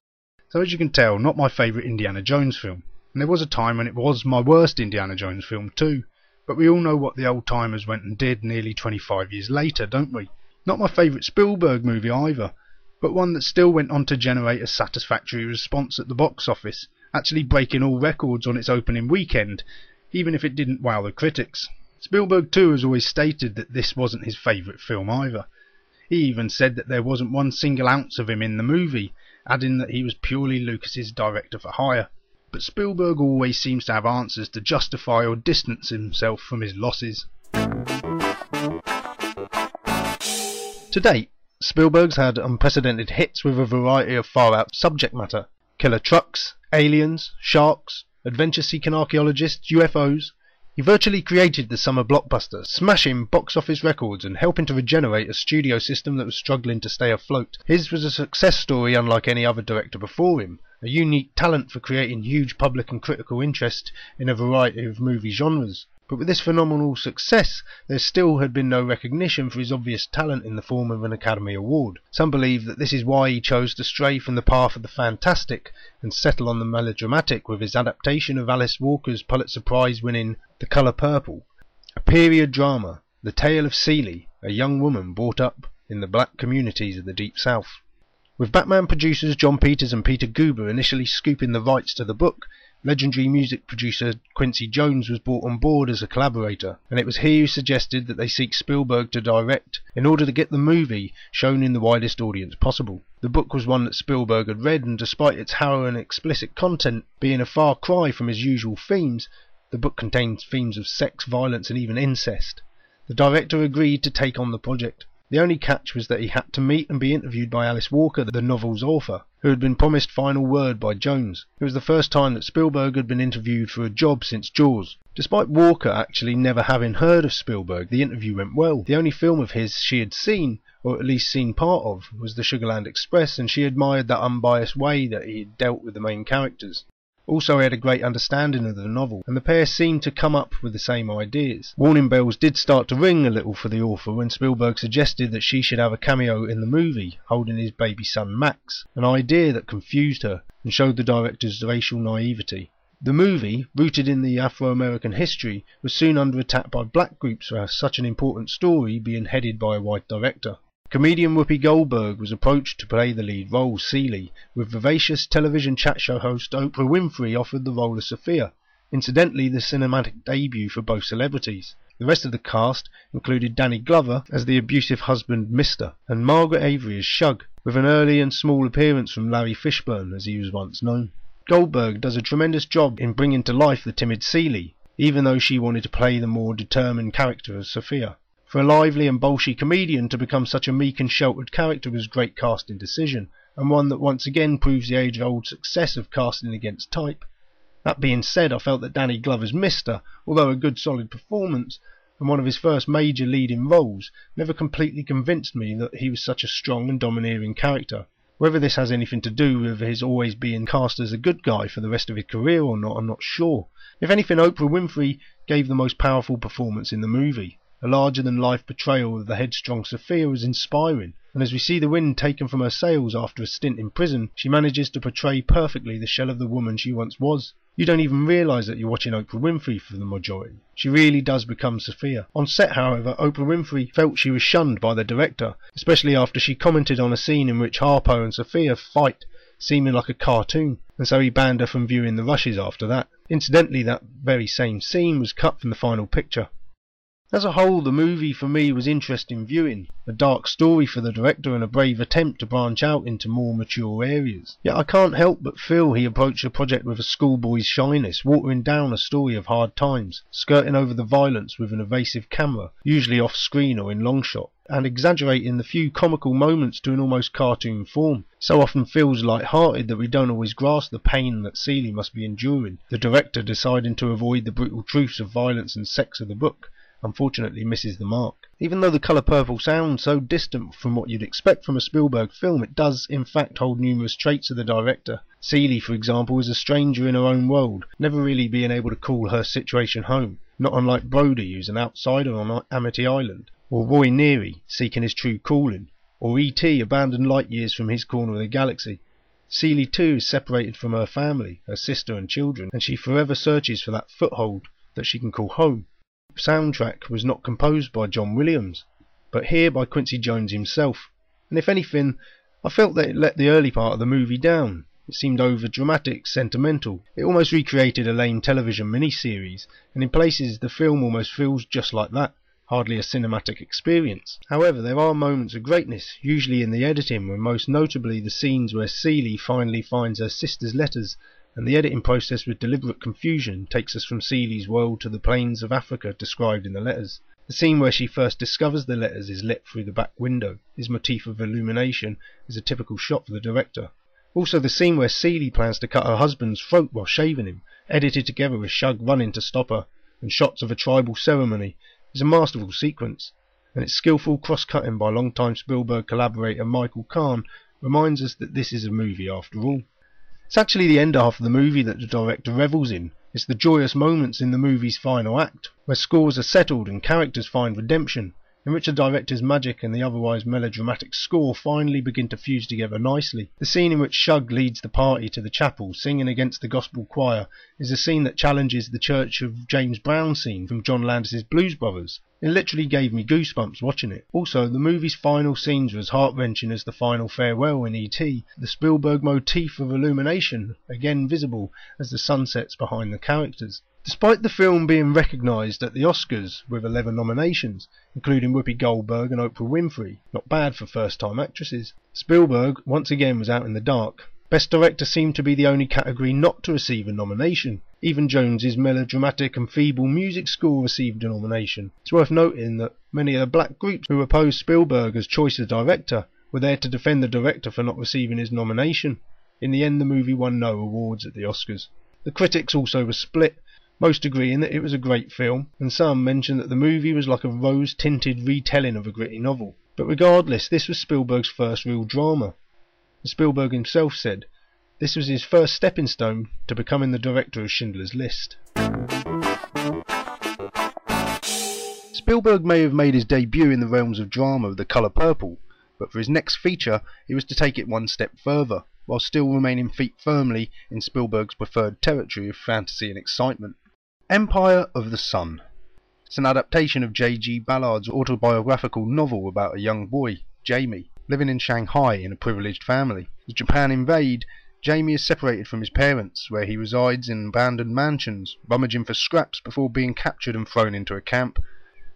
So as you can tell, not my favourite Indiana Jones film. And there was a time when it was my worst Indiana Jones film too. But we all know what the old timers went and did nearly 25 years later, don't we? Not my favourite Spielberg movie either, but one that still went on to generate a satisfactory response at the box office, actually breaking all records on its opening weekend, even if it didn't wow the critics. Spielberg too has always stated that this wasn't his favourite film either. He even said that there wasn't one single ounce of him in the movie, adding that he was purely Lucas's director for hire but Spielberg always seems to have answers to justify or distance himself from his losses. To date, Spielberg's had unprecedented hits with a variety of far out subject matter killer trucks, aliens, sharks, adventure seeking archaeologists, UFOs. He virtually created the summer blockbuster, smashing box office records and helping to regenerate a studio system that was struggling to stay afloat. His was a success story unlike any other director before him, a unique talent for creating huge public and critical interest in a variety of movie genres. But with this phenomenal success, there still had been no recognition for his obvious talent in the form of an Academy Award. Some believe that this is why he chose to stray from the path of the fantastic and settle on the melodramatic with his adaptation of Alice Walker's Pulitzer Prize winning The Colour Purple, a period drama, the tale of Celie, a young woman brought up in the black communities of the Deep South. With Batman producers Jon Peters and Peter Guber initially scooping the rights to the book, legendary music producer Quincy Jones was brought on board as a collaborator, and it was he who suggested that they seek Spielberg to direct in order to get the movie shown in the widest audience possible. The book was one that Spielberg had read, and despite its harrowing explicit content being a far cry from his usual themes, the book contains themes of sex, violence, and even incest. The director agreed to take on the project. The only catch was that he had to meet and be interviewed by Alice Walker, the novel's author, who had been promised final word by Jones. It was the first time that Spielberg had been interviewed for a job since Jaws. Despite Walker actually never having heard of Spielberg, the interview went well. The only film of his she had seen, or at least seen part of, was The Sugarland Express, and she admired that unbiased way that he had dealt with the main characters. Also, he had a great understanding of the novel, and the pair seemed to come up with the same ideas. Warning bells did start to ring a little for the author when Spielberg suggested that she should have a cameo in the movie, holding his baby son Max, an idea that confused her and showed the director's racial naivety. The movie, rooted in the Afro-American history, was soon under attack by black groups for such an important story being headed by a white director. Comedian Whoopi Goldberg was approached to play the lead role, Celie, with vivacious television chat show host Oprah Winfrey offered the role of Sophia, incidentally the cinematic debut for both celebrities. The rest of the cast included Danny Glover as the abusive husband Mister, and Margaret Avery as Shug, with an early and small appearance from Larry Fishburne, as he was once known. Goldberg does a tremendous job in bringing to life the timid Celie, even though she wanted to play the more determined character of Sophia. For a lively and bolshy comedian to become such a meek and sheltered character was great casting decision, and one that once again proves the age-old success of casting against type. That being said, I felt that Danny Glover's Mister, although a good solid performance, and one of his first major leading roles, never completely convinced me that he was such a strong and domineering character. Whether this has anything to do with his always being cast as a good guy for the rest of his career or not, I'm not sure. If anything, Oprah Winfrey gave the most powerful performance in the movie. A larger than life portrayal of the headstrong Sophia is inspiring, and as we see the wind taken from her sails after a stint in prison, she manages to portray perfectly the shell of the woman she once was. You don't even realise that you're watching Oprah Winfrey for the majority. She really does become Sophia. On set, however, Oprah Winfrey felt she was shunned by the director, especially after she commented on a scene in which Harpo and Sophia fight seeming like a cartoon, and so he banned her from viewing the rushes after that. Incidentally, that very same scene was cut from the final picture. As a whole, the movie for me was interesting viewing, a dark story for the director and a brave attempt to branch out into more mature areas. Yet I can't help but feel he approached the project with a schoolboy's shyness, watering down a story of hard times, skirting over the violence with an evasive camera, usually off screen or in long shot, and exaggerating the few comical moments to an almost cartoon form. So often feels light-hearted that we don't always grasp the pain that Celie must be enduring, the director deciding to avoid the brutal truths of violence and sex of the book unfortunately misses the mark. Even though The Colour Purple sounds so distant from what you'd expect from a Spielberg film, it does in fact hold numerous traits of the director. Celie, for example, is a stranger in her own world, never really being able to call her situation home, not unlike Brody, who's an outsider on Amity Island, or Roy Neary, seeking his true calling, or E.T., abandoned light years from his corner of the galaxy. Celie too, is separated from her family, her sister and children, and she forever searches for that foothold that she can call home. Soundtrack was not composed by John Williams, but here by Quincy Jones himself, and if anything, I felt that it let the early part of the movie down. It seemed over dramatic, sentimental. It almost recreated a lame television miniseries, and in places the film almost feels just like that hardly a cinematic experience. However, there are moments of greatness, usually in the editing, and most notably the scenes where Celie finally finds her sister's letters, and the editing process with deliberate confusion takes us from Celie's world to the plains of Africa described in the letters. The scene where she first discovers the letters is lit through the back window. His motif of illumination is a typical shot for the director. Also, the scene where Celie plans to cut her husband's throat while shaving him, edited together with Shug running to stop her, and shots of a tribal ceremony, is a masterful sequence, and its skillful cross-cutting by longtime Spielberg collaborator Michael Kahn reminds us that this is a movie after all. It's actually the end half of the movie that the director revels in. It's the joyous moments in the movie's final act, where scores are settled and characters find redemption, in which the director's magic and the otherwise melodramatic score finally begin to fuse together nicely. The scene in which Shug leads the party to the chapel singing against the gospel choir is a scene that challenges the Church of James Brown scene from John Landis's Blues Brothers. It literally gave me goosebumps watching it. Also, the movie's final scenes were as heart-wrenching as the final farewell in E.T., the Spielberg motif of illumination, again visible as the sun sets behind the characters. Despite the film being recognised at the Oscars with 11 nominations, including Whoopi Goldberg and Oprah Winfrey, not bad for first time actresses, Spielberg once again was out in the dark. Best Director seemed to be the only category not to receive a nomination. Even Jones's melodramatic and feeble music score received a nomination. It's worth noting that many of the black groups who opposed Spielberg as choice of director were there to defend the director for not receiving his nomination. In the end, the movie won no awards at the Oscars. The critics also were split most agreeing that it was a great film, and some mentioned that the movie was like a rose tinted retelling of a gritty novel. But regardless, this was Spielberg's first real drama. As Spielberg himself said, this was his first stepping stone to becoming the director of Schindler's List. Spielberg may have made his debut in the realms of drama with The Colour Purple, but for his next feature he was to take it one step further, while still remaining feet firmly in Spielberg's preferred territory of fantasy and excitement. Empire of the Sun. It's an adaptation of J.G. Ballard's autobiographical novel about a young boy, Jamie, living in Shanghai in a privileged family. As Japan invade, Jamie is separated from his parents, where he resides in abandoned mansions, rummaging for scraps before being captured and thrown into a camp.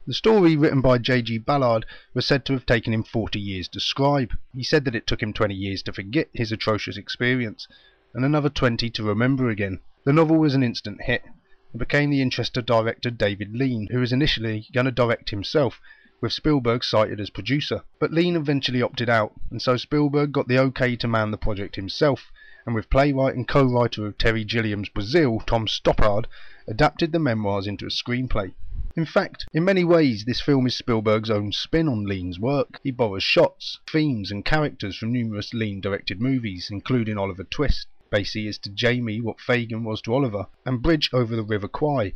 The story, written by J.G. Ballard, was said to have taken him 40 years to scribe. He said that it took him 20 years to forget his atrocious experience, and another 20 to remember again. The novel was an instant hit, and became the interest of director David Lean, who was initially going to direct himself, with Spielberg cited as producer. But Lean eventually opted out, and so Spielberg got the okay to man the project himself, and with playwright and co-writer of Terry Gilliam's Brazil, Tom Stoppard, adapted the memoirs into a screenplay. In fact, in many ways, this film is Spielberg's own spin on Lean's work. He borrows shots, themes, and characters from numerous Lean directed movies, including Oliver Twist. Basie is to Jamie what Fagin was to Oliver, and Bridge over the River Kwai.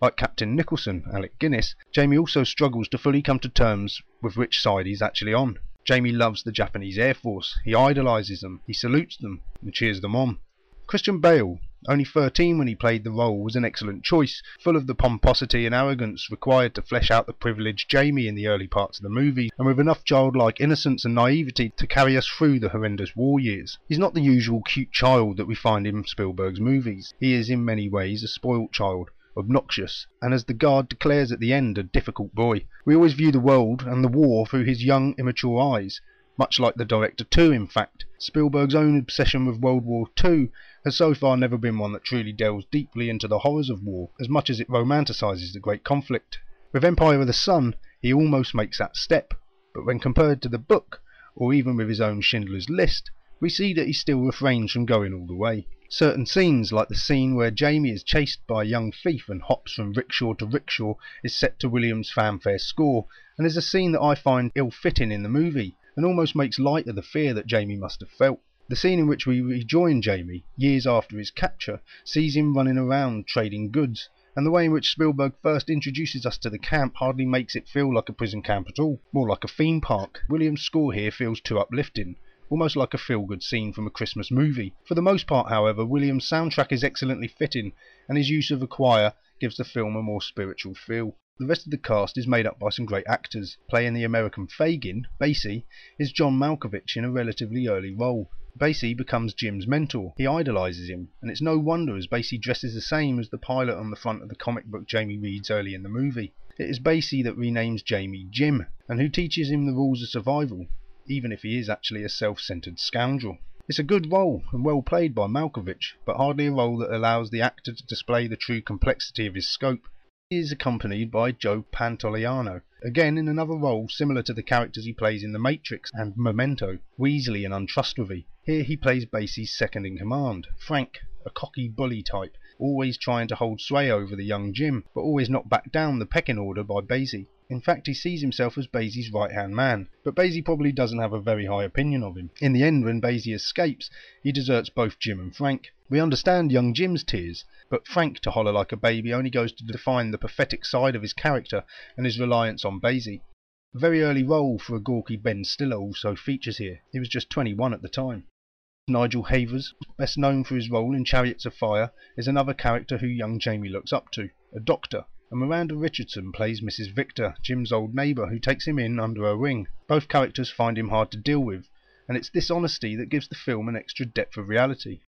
Like Captain Nicholson, Alec Guinness, Jamie also struggles to fully come to terms with which side he's actually on. Jamie loves the Japanese Air Force, he idolises them, he salutes them, and cheers them on. Christian Bale, only 13 when he played the role, was an excellent choice, full of the pomposity and arrogance required to flesh out the privileged Jamie in the early parts of the movie, and with enough childlike innocence and naivety to carry us through the horrendous war years. He's not the usual cute child that we find in Spielberg's movies. He is in many ways a spoilt child, obnoxious, and as the guard declares at the end, a difficult boy. We always view the world and the war through his young, immature eyes, much like the director too, in fact. Spielberg's own obsession with World War II has so far never been one that truly delves deeply into the horrors of war, as much as it romanticizes the great conflict. With Empire of the Sun, he almost makes that step, but when compared to the book, or even with his own Schindler's List, we see that he still refrains from going all the way. Certain scenes, like the scene where Jamie is chased by a young thief and hops from rickshaw to rickshaw, is set to Williams' fanfare score, and is a scene that I find ill fitting in the movie, and almost makes light of the fear that Jamie must have felt. The scene in which we rejoin Jamie, years after his capture, sees him running around trading goods, and the way in which Spielberg first introduces us to the camp hardly makes it feel like a prison camp at all, more like a theme park. Williams' score here feels too uplifting, almost like a feel-good scene from a Christmas movie. For the most part, however, Williams' soundtrack is excellently fitting, and his use of a choir gives the film a more spiritual feel. The rest of the cast is made up by some great actors. Playing the American Fagin, Basie, is John Malkovich in a relatively early role. Basie becomes Jim's mentor. He idolizes him, and it's no wonder as Basie dresses the same as the pilot on the front of the comic book Jamie reads early in the movie. It is Basie that renames Jamie Jim, and who teaches him the rules of survival, even if he is actually a self-centered scoundrel. It's a good role and well played by Malkovich, but hardly a role that allows the actor to display the true complexity of his scope. He is accompanied by Joe Pantoliano, again in another role similar to the characters he plays in The Matrix and Memento, Weasley and untrustworthy. Here he plays Basie's second in command, Frank, a cocky bully type, always trying to hold sway over the young Jim, but always knocked back down the pecking order by Basie. In fact, he sees himself as Basie's right-hand man, but Basie probably doesn't have a very high opinion of him. In the end, when Basie escapes, he deserts both Jim and Frank. We understand young Jim's tears, but Frank to holler like a baby only goes to define the pathetic side of his character and his reliance on Basie. A very early role for a gawky Ben Stiller also features here. He was just 21 at the time. Nigel Havers, best known for his role in Chariots of Fire, is another character who young Jamie looks up to, a doctor, and Miranda Richardson plays Mrs. Victor, Jim's old neighbour, who takes him in under her wing. Both characters find him hard to deal with, and it's this honesty that gives the film an extra depth of reality.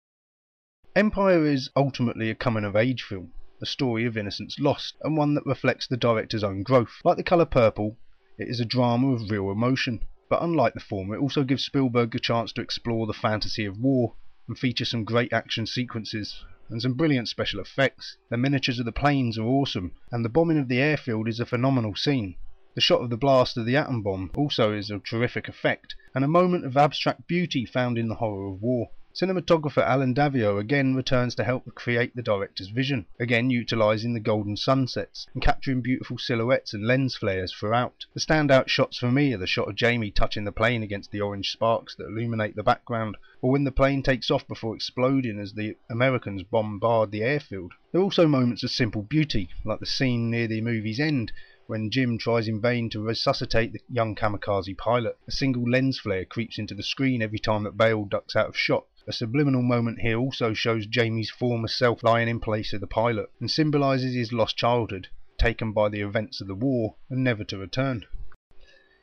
Empire is ultimately a coming of age film, a story of innocence lost, and one that reflects the director's own growth. Like The Colour Purple, it is a drama of real emotion, but unlike the former, it also gives Spielberg a chance to explore the fantasy of war and feature some great action sequences and some brilliant special effects. The miniatures of the planes are awesome, and the bombing of the airfield is a phenomenal scene. The shot of the blast of the atom bomb also is a terrific effect, and a moment of abstract beauty found in the horror of war. Cinematographer Allen Daviau again returns to help create the director's vision, again utilising the golden sunsets and capturing beautiful silhouettes and lens flares throughout. The standout shots for me are the shot of Jamie touching the plane against the orange sparks that illuminate the background, or when the plane takes off before exploding as the Americans bombard the airfield. There are also moments of simple beauty, like the scene near the movie's end when Jim tries in vain to resuscitate the young kamikaze pilot. A single lens flare creeps into the screen every time that Bale ducks out of shot, a subliminal moment here also shows Jamie's former self lying in place of the pilot, and symbolises his lost childhood, taken by the events of the war, and never to return.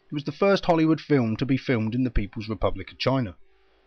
It was the first Hollywood film to be filmed in the People's Republic of China,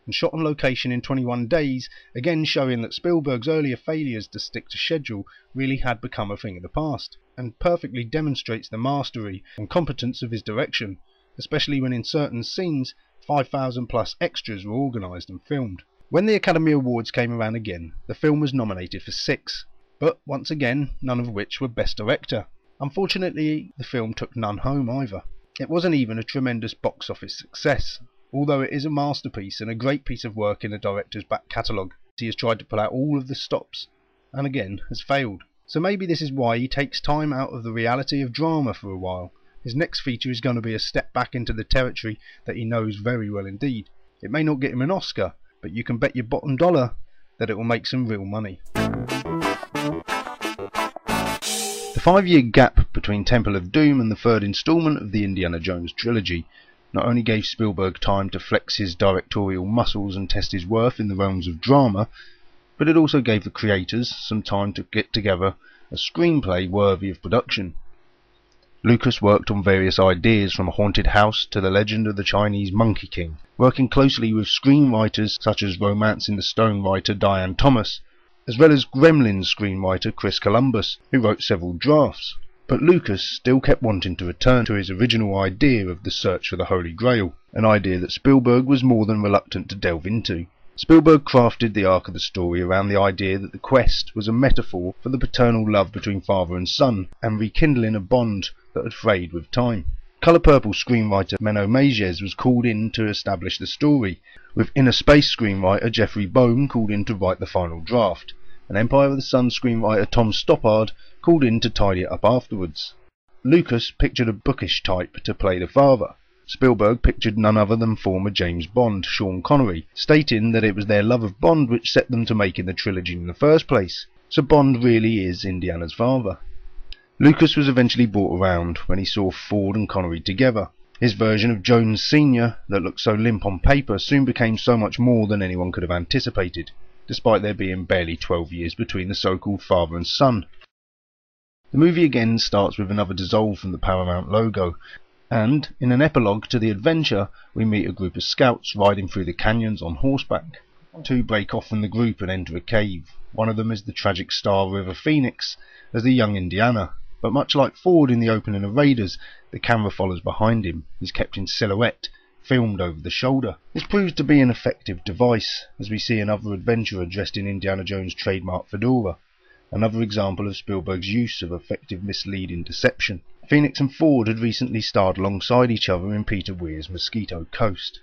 and shot on location in 21 days, again showing that Spielberg's earlier failures to stick to schedule really had become a thing of the past, and perfectly demonstrates the mastery and competence of his direction, especially when in certain scenes 5,000 plus extras were organised and filmed. When the Academy Awards came around again, the film was nominated for six, but once again, none of which were Best Director. Unfortunately, the film took none home either. It wasn't even a tremendous box office success, although it is a masterpiece and a great piece of work in the director's back catalogue. He has tried to pull out all of the stops, and again has failed. So maybe this is why he takes time out of the reality of drama for a while. His next feature is going to be a step back into the territory that he knows very well indeed. It may not get him an Oscar, but you can bet your bottom dollar that it will make some real money. The five year gap between Temple of Doom and the third installment of the Indiana Jones trilogy not only gave Spielberg time to flex his directorial muscles and test his worth in the realms of drama, but it also gave the creators some time to get together a screenplay worthy of production. Lucas worked on various ideas from a haunted house to the legend of the Chinese Monkey King, working closely with screenwriters such as Romancing the Stone writer Diane Thomas, as well as Gremlins screenwriter Chris Columbus, who wrote several drafts. But Lucas still kept wanting to return to his original idea of the search for the Holy Grail, an idea that Spielberg was more than reluctant to delve into. Spielberg crafted the arc of the story around the idea that the quest was a metaphor for the paternal love between father and son, and rekindling a bond that had frayed with time. Colour Purple screenwriter Menno Meyjes was called in to establish the story, with Inner Space screenwriter Jeffrey Boam called in to write the final draft, and Empire of the Sun screenwriter Tom Stoppard called in to tidy it up afterwards. Lucas pictured a bookish type to play the father. Spielberg pictured none other than former James Bond, Sean Connery, stating that it was their love of Bond which set them to making the trilogy in the first place. So Bond really is Indiana's father. Lucas was eventually brought around when he saw Ford and Connery together. His version of Jones Sr., that looked so limp on paper, soon became so much more than anyone could have anticipated, despite there being barely 12 years between the so called father and son. The movie again starts with another dissolve from the Paramount logo, and in an epilogue to the adventure, we meet a group of scouts riding through the canyons on horseback. Two break off from the group and enter a cave. One of them is the tragic star River Phoenix as the young Indiana, but much like Ford in the opening of Raiders, the camera follows behind him. He's kept in silhouette, filmed over the shoulder. This proves to be an effective device, as we see another adventurer dressed in Indiana Jones' trademark fedora. Another example of Spielberg's use of effective misleading deception. Phoenix and Ford had recently starred alongside each other in Peter Weir's Mosquito Coast.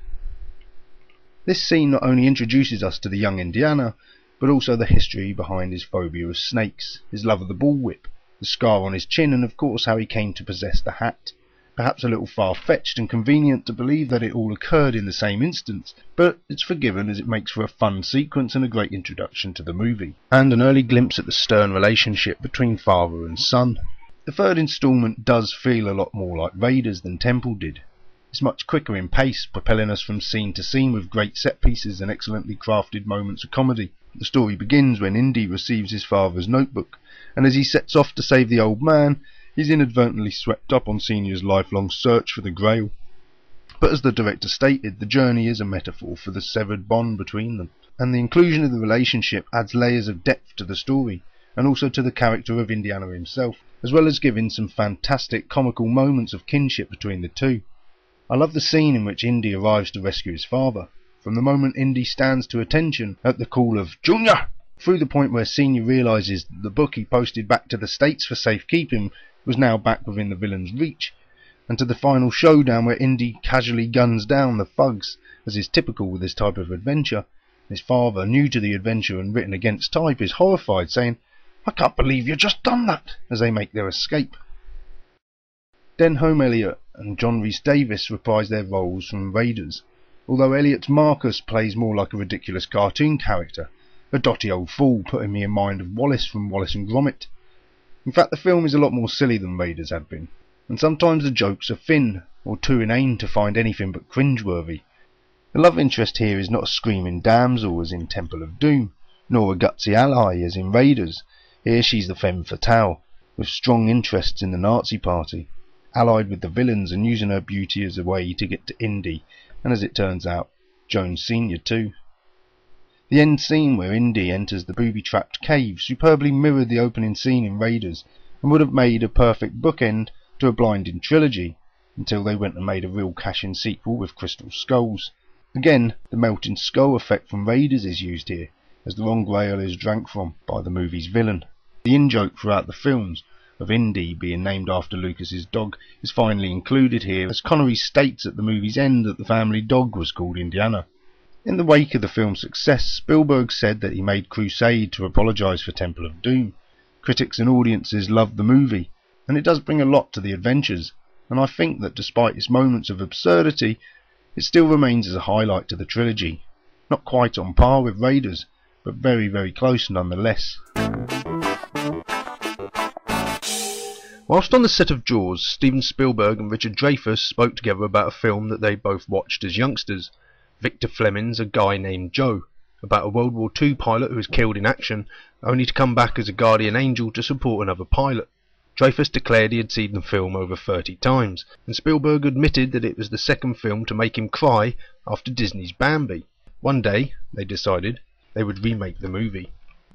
This scene not only introduces us to the young Indiana, but also the history behind his phobia of snakes, his love of the bullwhip, the scar on his chin, and of course how he came to possess the hat. Perhaps a little far-fetched and convenient to believe that it all occurred in the same instance, but it's forgiven as it makes for a fun sequence and a great introduction to the movie, and an early glimpse at the stern relationship between father and son. The third instalment does feel a lot more like Raiders than Temple did. It's much quicker in pace, propelling us from scene to scene with great set pieces and excellently crafted moments of comedy. The story begins when Indy receives his father's notebook and as he sets off to save the old man, he's inadvertently swept up on Senior's lifelong search for the Grail. But as the director stated, the journey is a metaphor for the severed bond between them, and the inclusion of the relationship adds layers of depth to the story, and also to the character of Indiana himself, as well as giving some fantastic comical moments of kinship between the two. I love the scene in which Indy arrives to rescue his father. From the moment Indy stands to attention at the call of Junior, through the point where Senior realizes that the book he posted back to the States for safekeeping was now back within the villain's reach, and to the final showdown where Indy casually guns down the thugs, as is typical with this type of adventure. His father, new to the adventure and written against type, is horrified, saying, I can't believe you just done that, as they make their escape. Denholm Elliott and John Rhys Davies reprise their roles from Raiders, although Elliott's Marcus plays more like a ridiculous cartoon character, a dotty old fool, putting me in mind of Wallace from Wallace and Gromit. In fact, the film is a lot more silly than Raiders had been, and sometimes the jokes are thin, or too inane to find anything but cringeworthy. The love interest here is not a screaming damsel as in Temple of Doom, nor a gutsy ally as in Raiders. Here she's the femme fatale, with strong interests in the Nazi party, allied with the villains and using her beauty as a way to get to Indy, and as it turns out, Jones Sr. too. The end scene where Indy enters the booby-trapped cave superbly mirrored the opening scene in Raiders and would have made a perfect bookend to a blinding trilogy until they went and made a real cash-in sequel with Crystal Skulls. Again, the melting skull effect from Raiders is used here, as the wrong grail is drank from by the movie's villain. The in-joke throughout the films of Indy being named after Lucas's dog is finally included here, as Connery states at the movie's end that the family dog was called Indiana. In the wake of the film's success, Spielberg said that he made Crusade to apologise for Temple of Doom. Critics and audiences loved the movie, and it does bring a lot to the adventures, and I think that despite its moments of absurdity, it still remains as a highlight to the trilogy. Not quite on par with Raiders, but very, very close nonetheless. Whilst on the set of Jaws, Steven Spielberg and Richard Dreyfuss spoke together about a film that they both watched as youngsters. Victor Fleming's A Guy Named Joe, about a World War II pilot who is killed in action, only to come back as a guardian angel to support another pilot. Dreyfuss declared he had seen the film over 30 times, and Spielberg admitted that it was the second film to make him cry after Disney's Bambi. One day, they decided, they would remake the movie.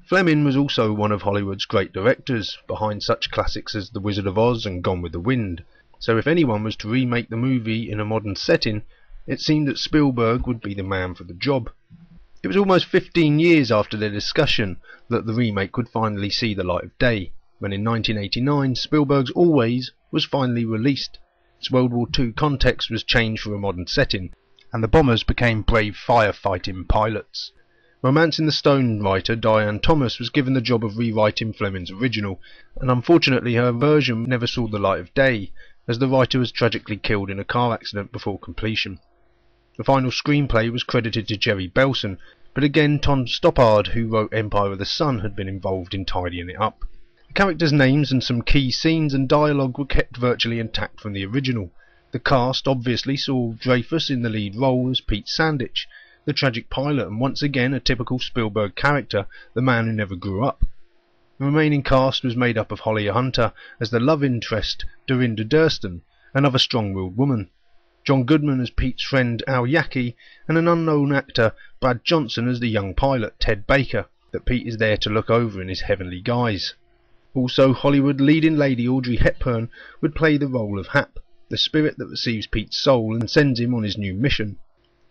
Fleming was also one of Hollywood's great directors, behind such classics as The Wizard of Oz and Gone with the Wind. So if anyone was to remake the movie in a modern setting, it seemed that Spielberg would be the man for the job. It was almost 15 years after their discussion that the remake would finally see the light of day, when in 1989 Spielberg's Always was finally released. Its World War II context was changed for a modern setting, and the bombers became brave firefighting pilots. Romancing the Stone writer Diane Thomas was given the job of rewriting Fleming's original, and unfortunately her version never saw the light of day, as the writer was tragically killed in a car accident before completion. The final screenplay was credited to Jerry Belson, but again Tom Stoppard, who wrote Empire of the Sun, had been involved in tidying it up. The characters' names and some key scenes and dialogue were kept virtually intact from the original. The cast obviously saw Dreyfuss in the lead role as Pete Sandich, the tragic pilot, and once again a typical Spielberg character, the man who never grew up. The remaining cast was made up of Holly Hunter as the love interest, Dorinda Durston, another strong-willed woman, John Goodman as Pete's friend Al Yackey, and an unknown actor, Brad Johnson, as the young pilot, Ted Baker, that Pete is there to look over in his heavenly guise. Also, Hollywood leading lady Audrey Hepburn would play the role of Hap, the spirit that receives Pete's soul and sends him on his new mission.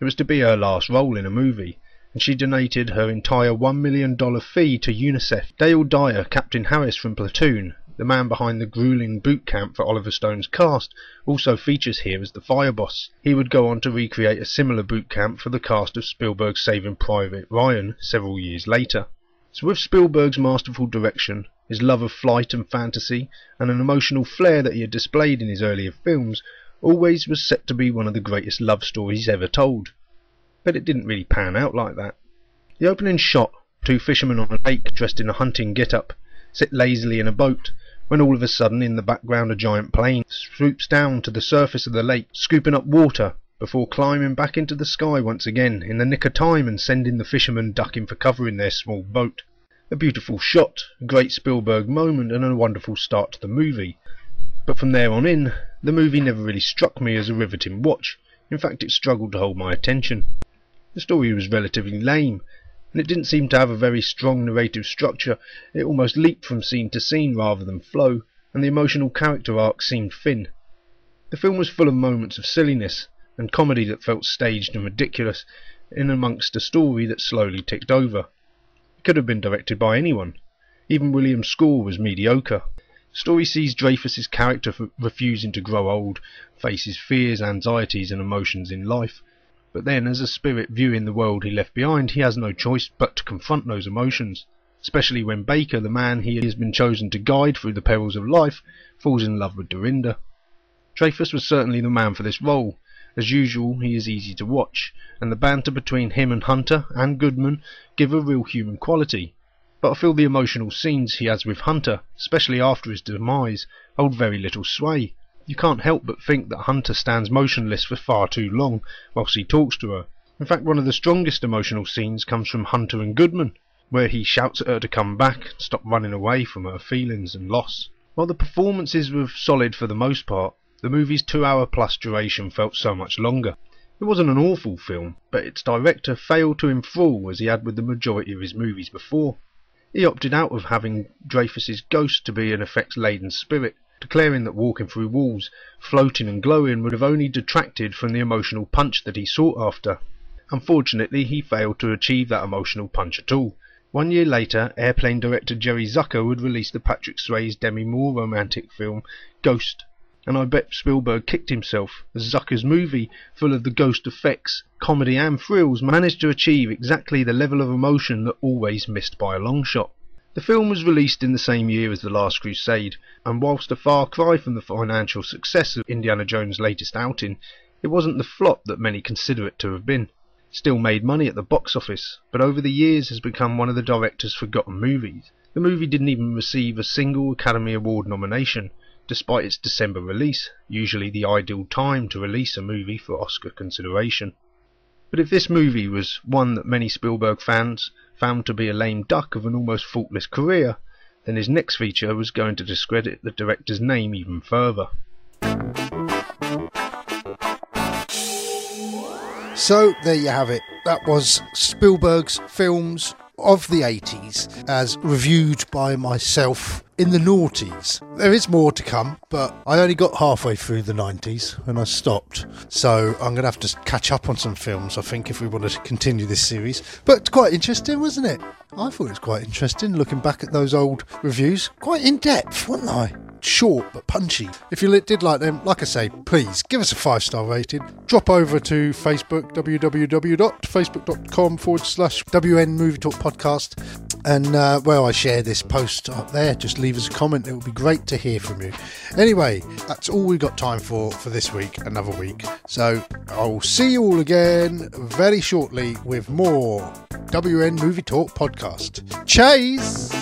It was to be her last role in a movie, and she donated her entire $1 million fee to UNICEF. Dale Dye, Captain Harris from Platoon, the man behind the grueling boot camp for Oliver Stone's cast, also features here as the fire boss. He would go on to recreate a similar boot camp for the cast of Spielberg's Saving Private Ryan several years later. So with Spielberg's masterful direction, his love of flight and fantasy, and an emotional flair that he had displayed in his earlier films, always was set to be one of the greatest love stories ever told. But it didn't really pan out like that. The opening shot, two fishermen on a lake dressed in a hunting get-up, sit lazily in a boat, when all of a sudden in the background a giant plane swoops down to the surface of the lake, scooping up water, before climbing back into the sky once again in the nick of time and sending the fishermen ducking for cover in their small boat. A beautiful shot, a great Spielberg moment, and a wonderful start to the movie. But from there on in, the movie never really struck me as a riveting watch. In fact, it struggled to hold my attention. The story was relatively lame, and it didn't seem to have a very strong narrative structure. It almost leaped from scene to scene rather than flow, and the emotional character arc seemed thin. The film was full of moments of silliness and comedy that felt staged and ridiculous, in amongst a story that slowly ticked over. It could have been directed by anyone. Even Williams' score was mediocre. Story sees Dreyfuss's character refusing to grow old, face his fears, anxieties, and emotions in life. But then, as a spirit viewing the world he left behind, he has no choice but to confront those emotions, especially when Baker, the man he has been chosen to guide through the perils of life, falls in love with Dorinda. Dreyfuss was certainly the man for this role. As usual, he is easy to watch, and the banter between him and Hunter and Goodman give a real human quality but I feel the emotional scenes he has with Hunter, especially after his demise, hold very little sway. You can't help but think that Hunter stands motionless for far too long whilst he talks to her. In fact, one of the strongest emotional scenes comes from Hunter and Goodman, where he shouts at her to come back, and stop running away from her feelings and loss. While the performances were solid for the most part, the movie's two hour plus duration felt so much longer. It wasn't an awful film, but its director failed to enthrall as he had with the majority of his movies before. He opted out of having Dreyfuss's ghost to be an effects-laden spirit, declaring that walking through walls, floating and glowing, would have only detracted from the emotional punch that he sought after. Unfortunately, he failed to achieve that emotional punch at all. One year later, Airplane director Jerry Zucker would release the Patrick Swayze Demi Moore romantic film Ghost, and I bet Spielberg kicked himself, as Zucker's movie, full of the ghost effects, comedy and thrills, managed to achieve exactly the level of emotion that always missed by a long shot. The film was released in the same year as The Last Crusade, and whilst a far cry from the financial success of Indiana Jones' latest outing, it wasn't the flop that many consider it to have been. Still made money at the box office, but over the years has become one of the director's forgotten movies. The movie didn't even receive a single Academy Award nomination, despite its December release, usually the ideal time to release a movie for Oscar consideration. But if this movie was one that many Spielberg fans found to be a lame duck of an almost faultless career, then his next feature was going to discredit the director's name even further. So there you have it. That was Spielberg's films of the 80s as reviewed by myself in the noughties. There is more to come, but I only got halfway through the 90s and I stopped. So I'm going to have to catch up on some films, I think, if we want to continue this series. But quite interesting, wasn't it? I thought it was quite interesting looking back at those old reviews. Quite in depth, weren't they? short but punchy. If you did like them, like I say, please give us a five star rating. Drop over to Facebook, www.facebook.com forward slash WN Movie Talk Podcast. And uh, well, I share this post up there. Just leave us a comment. It would be great to hear from you. Anyway, that's all we've got time for for this week. Another week. So I'll see you all again very shortly with more WN Movie Talk podcast. Chase.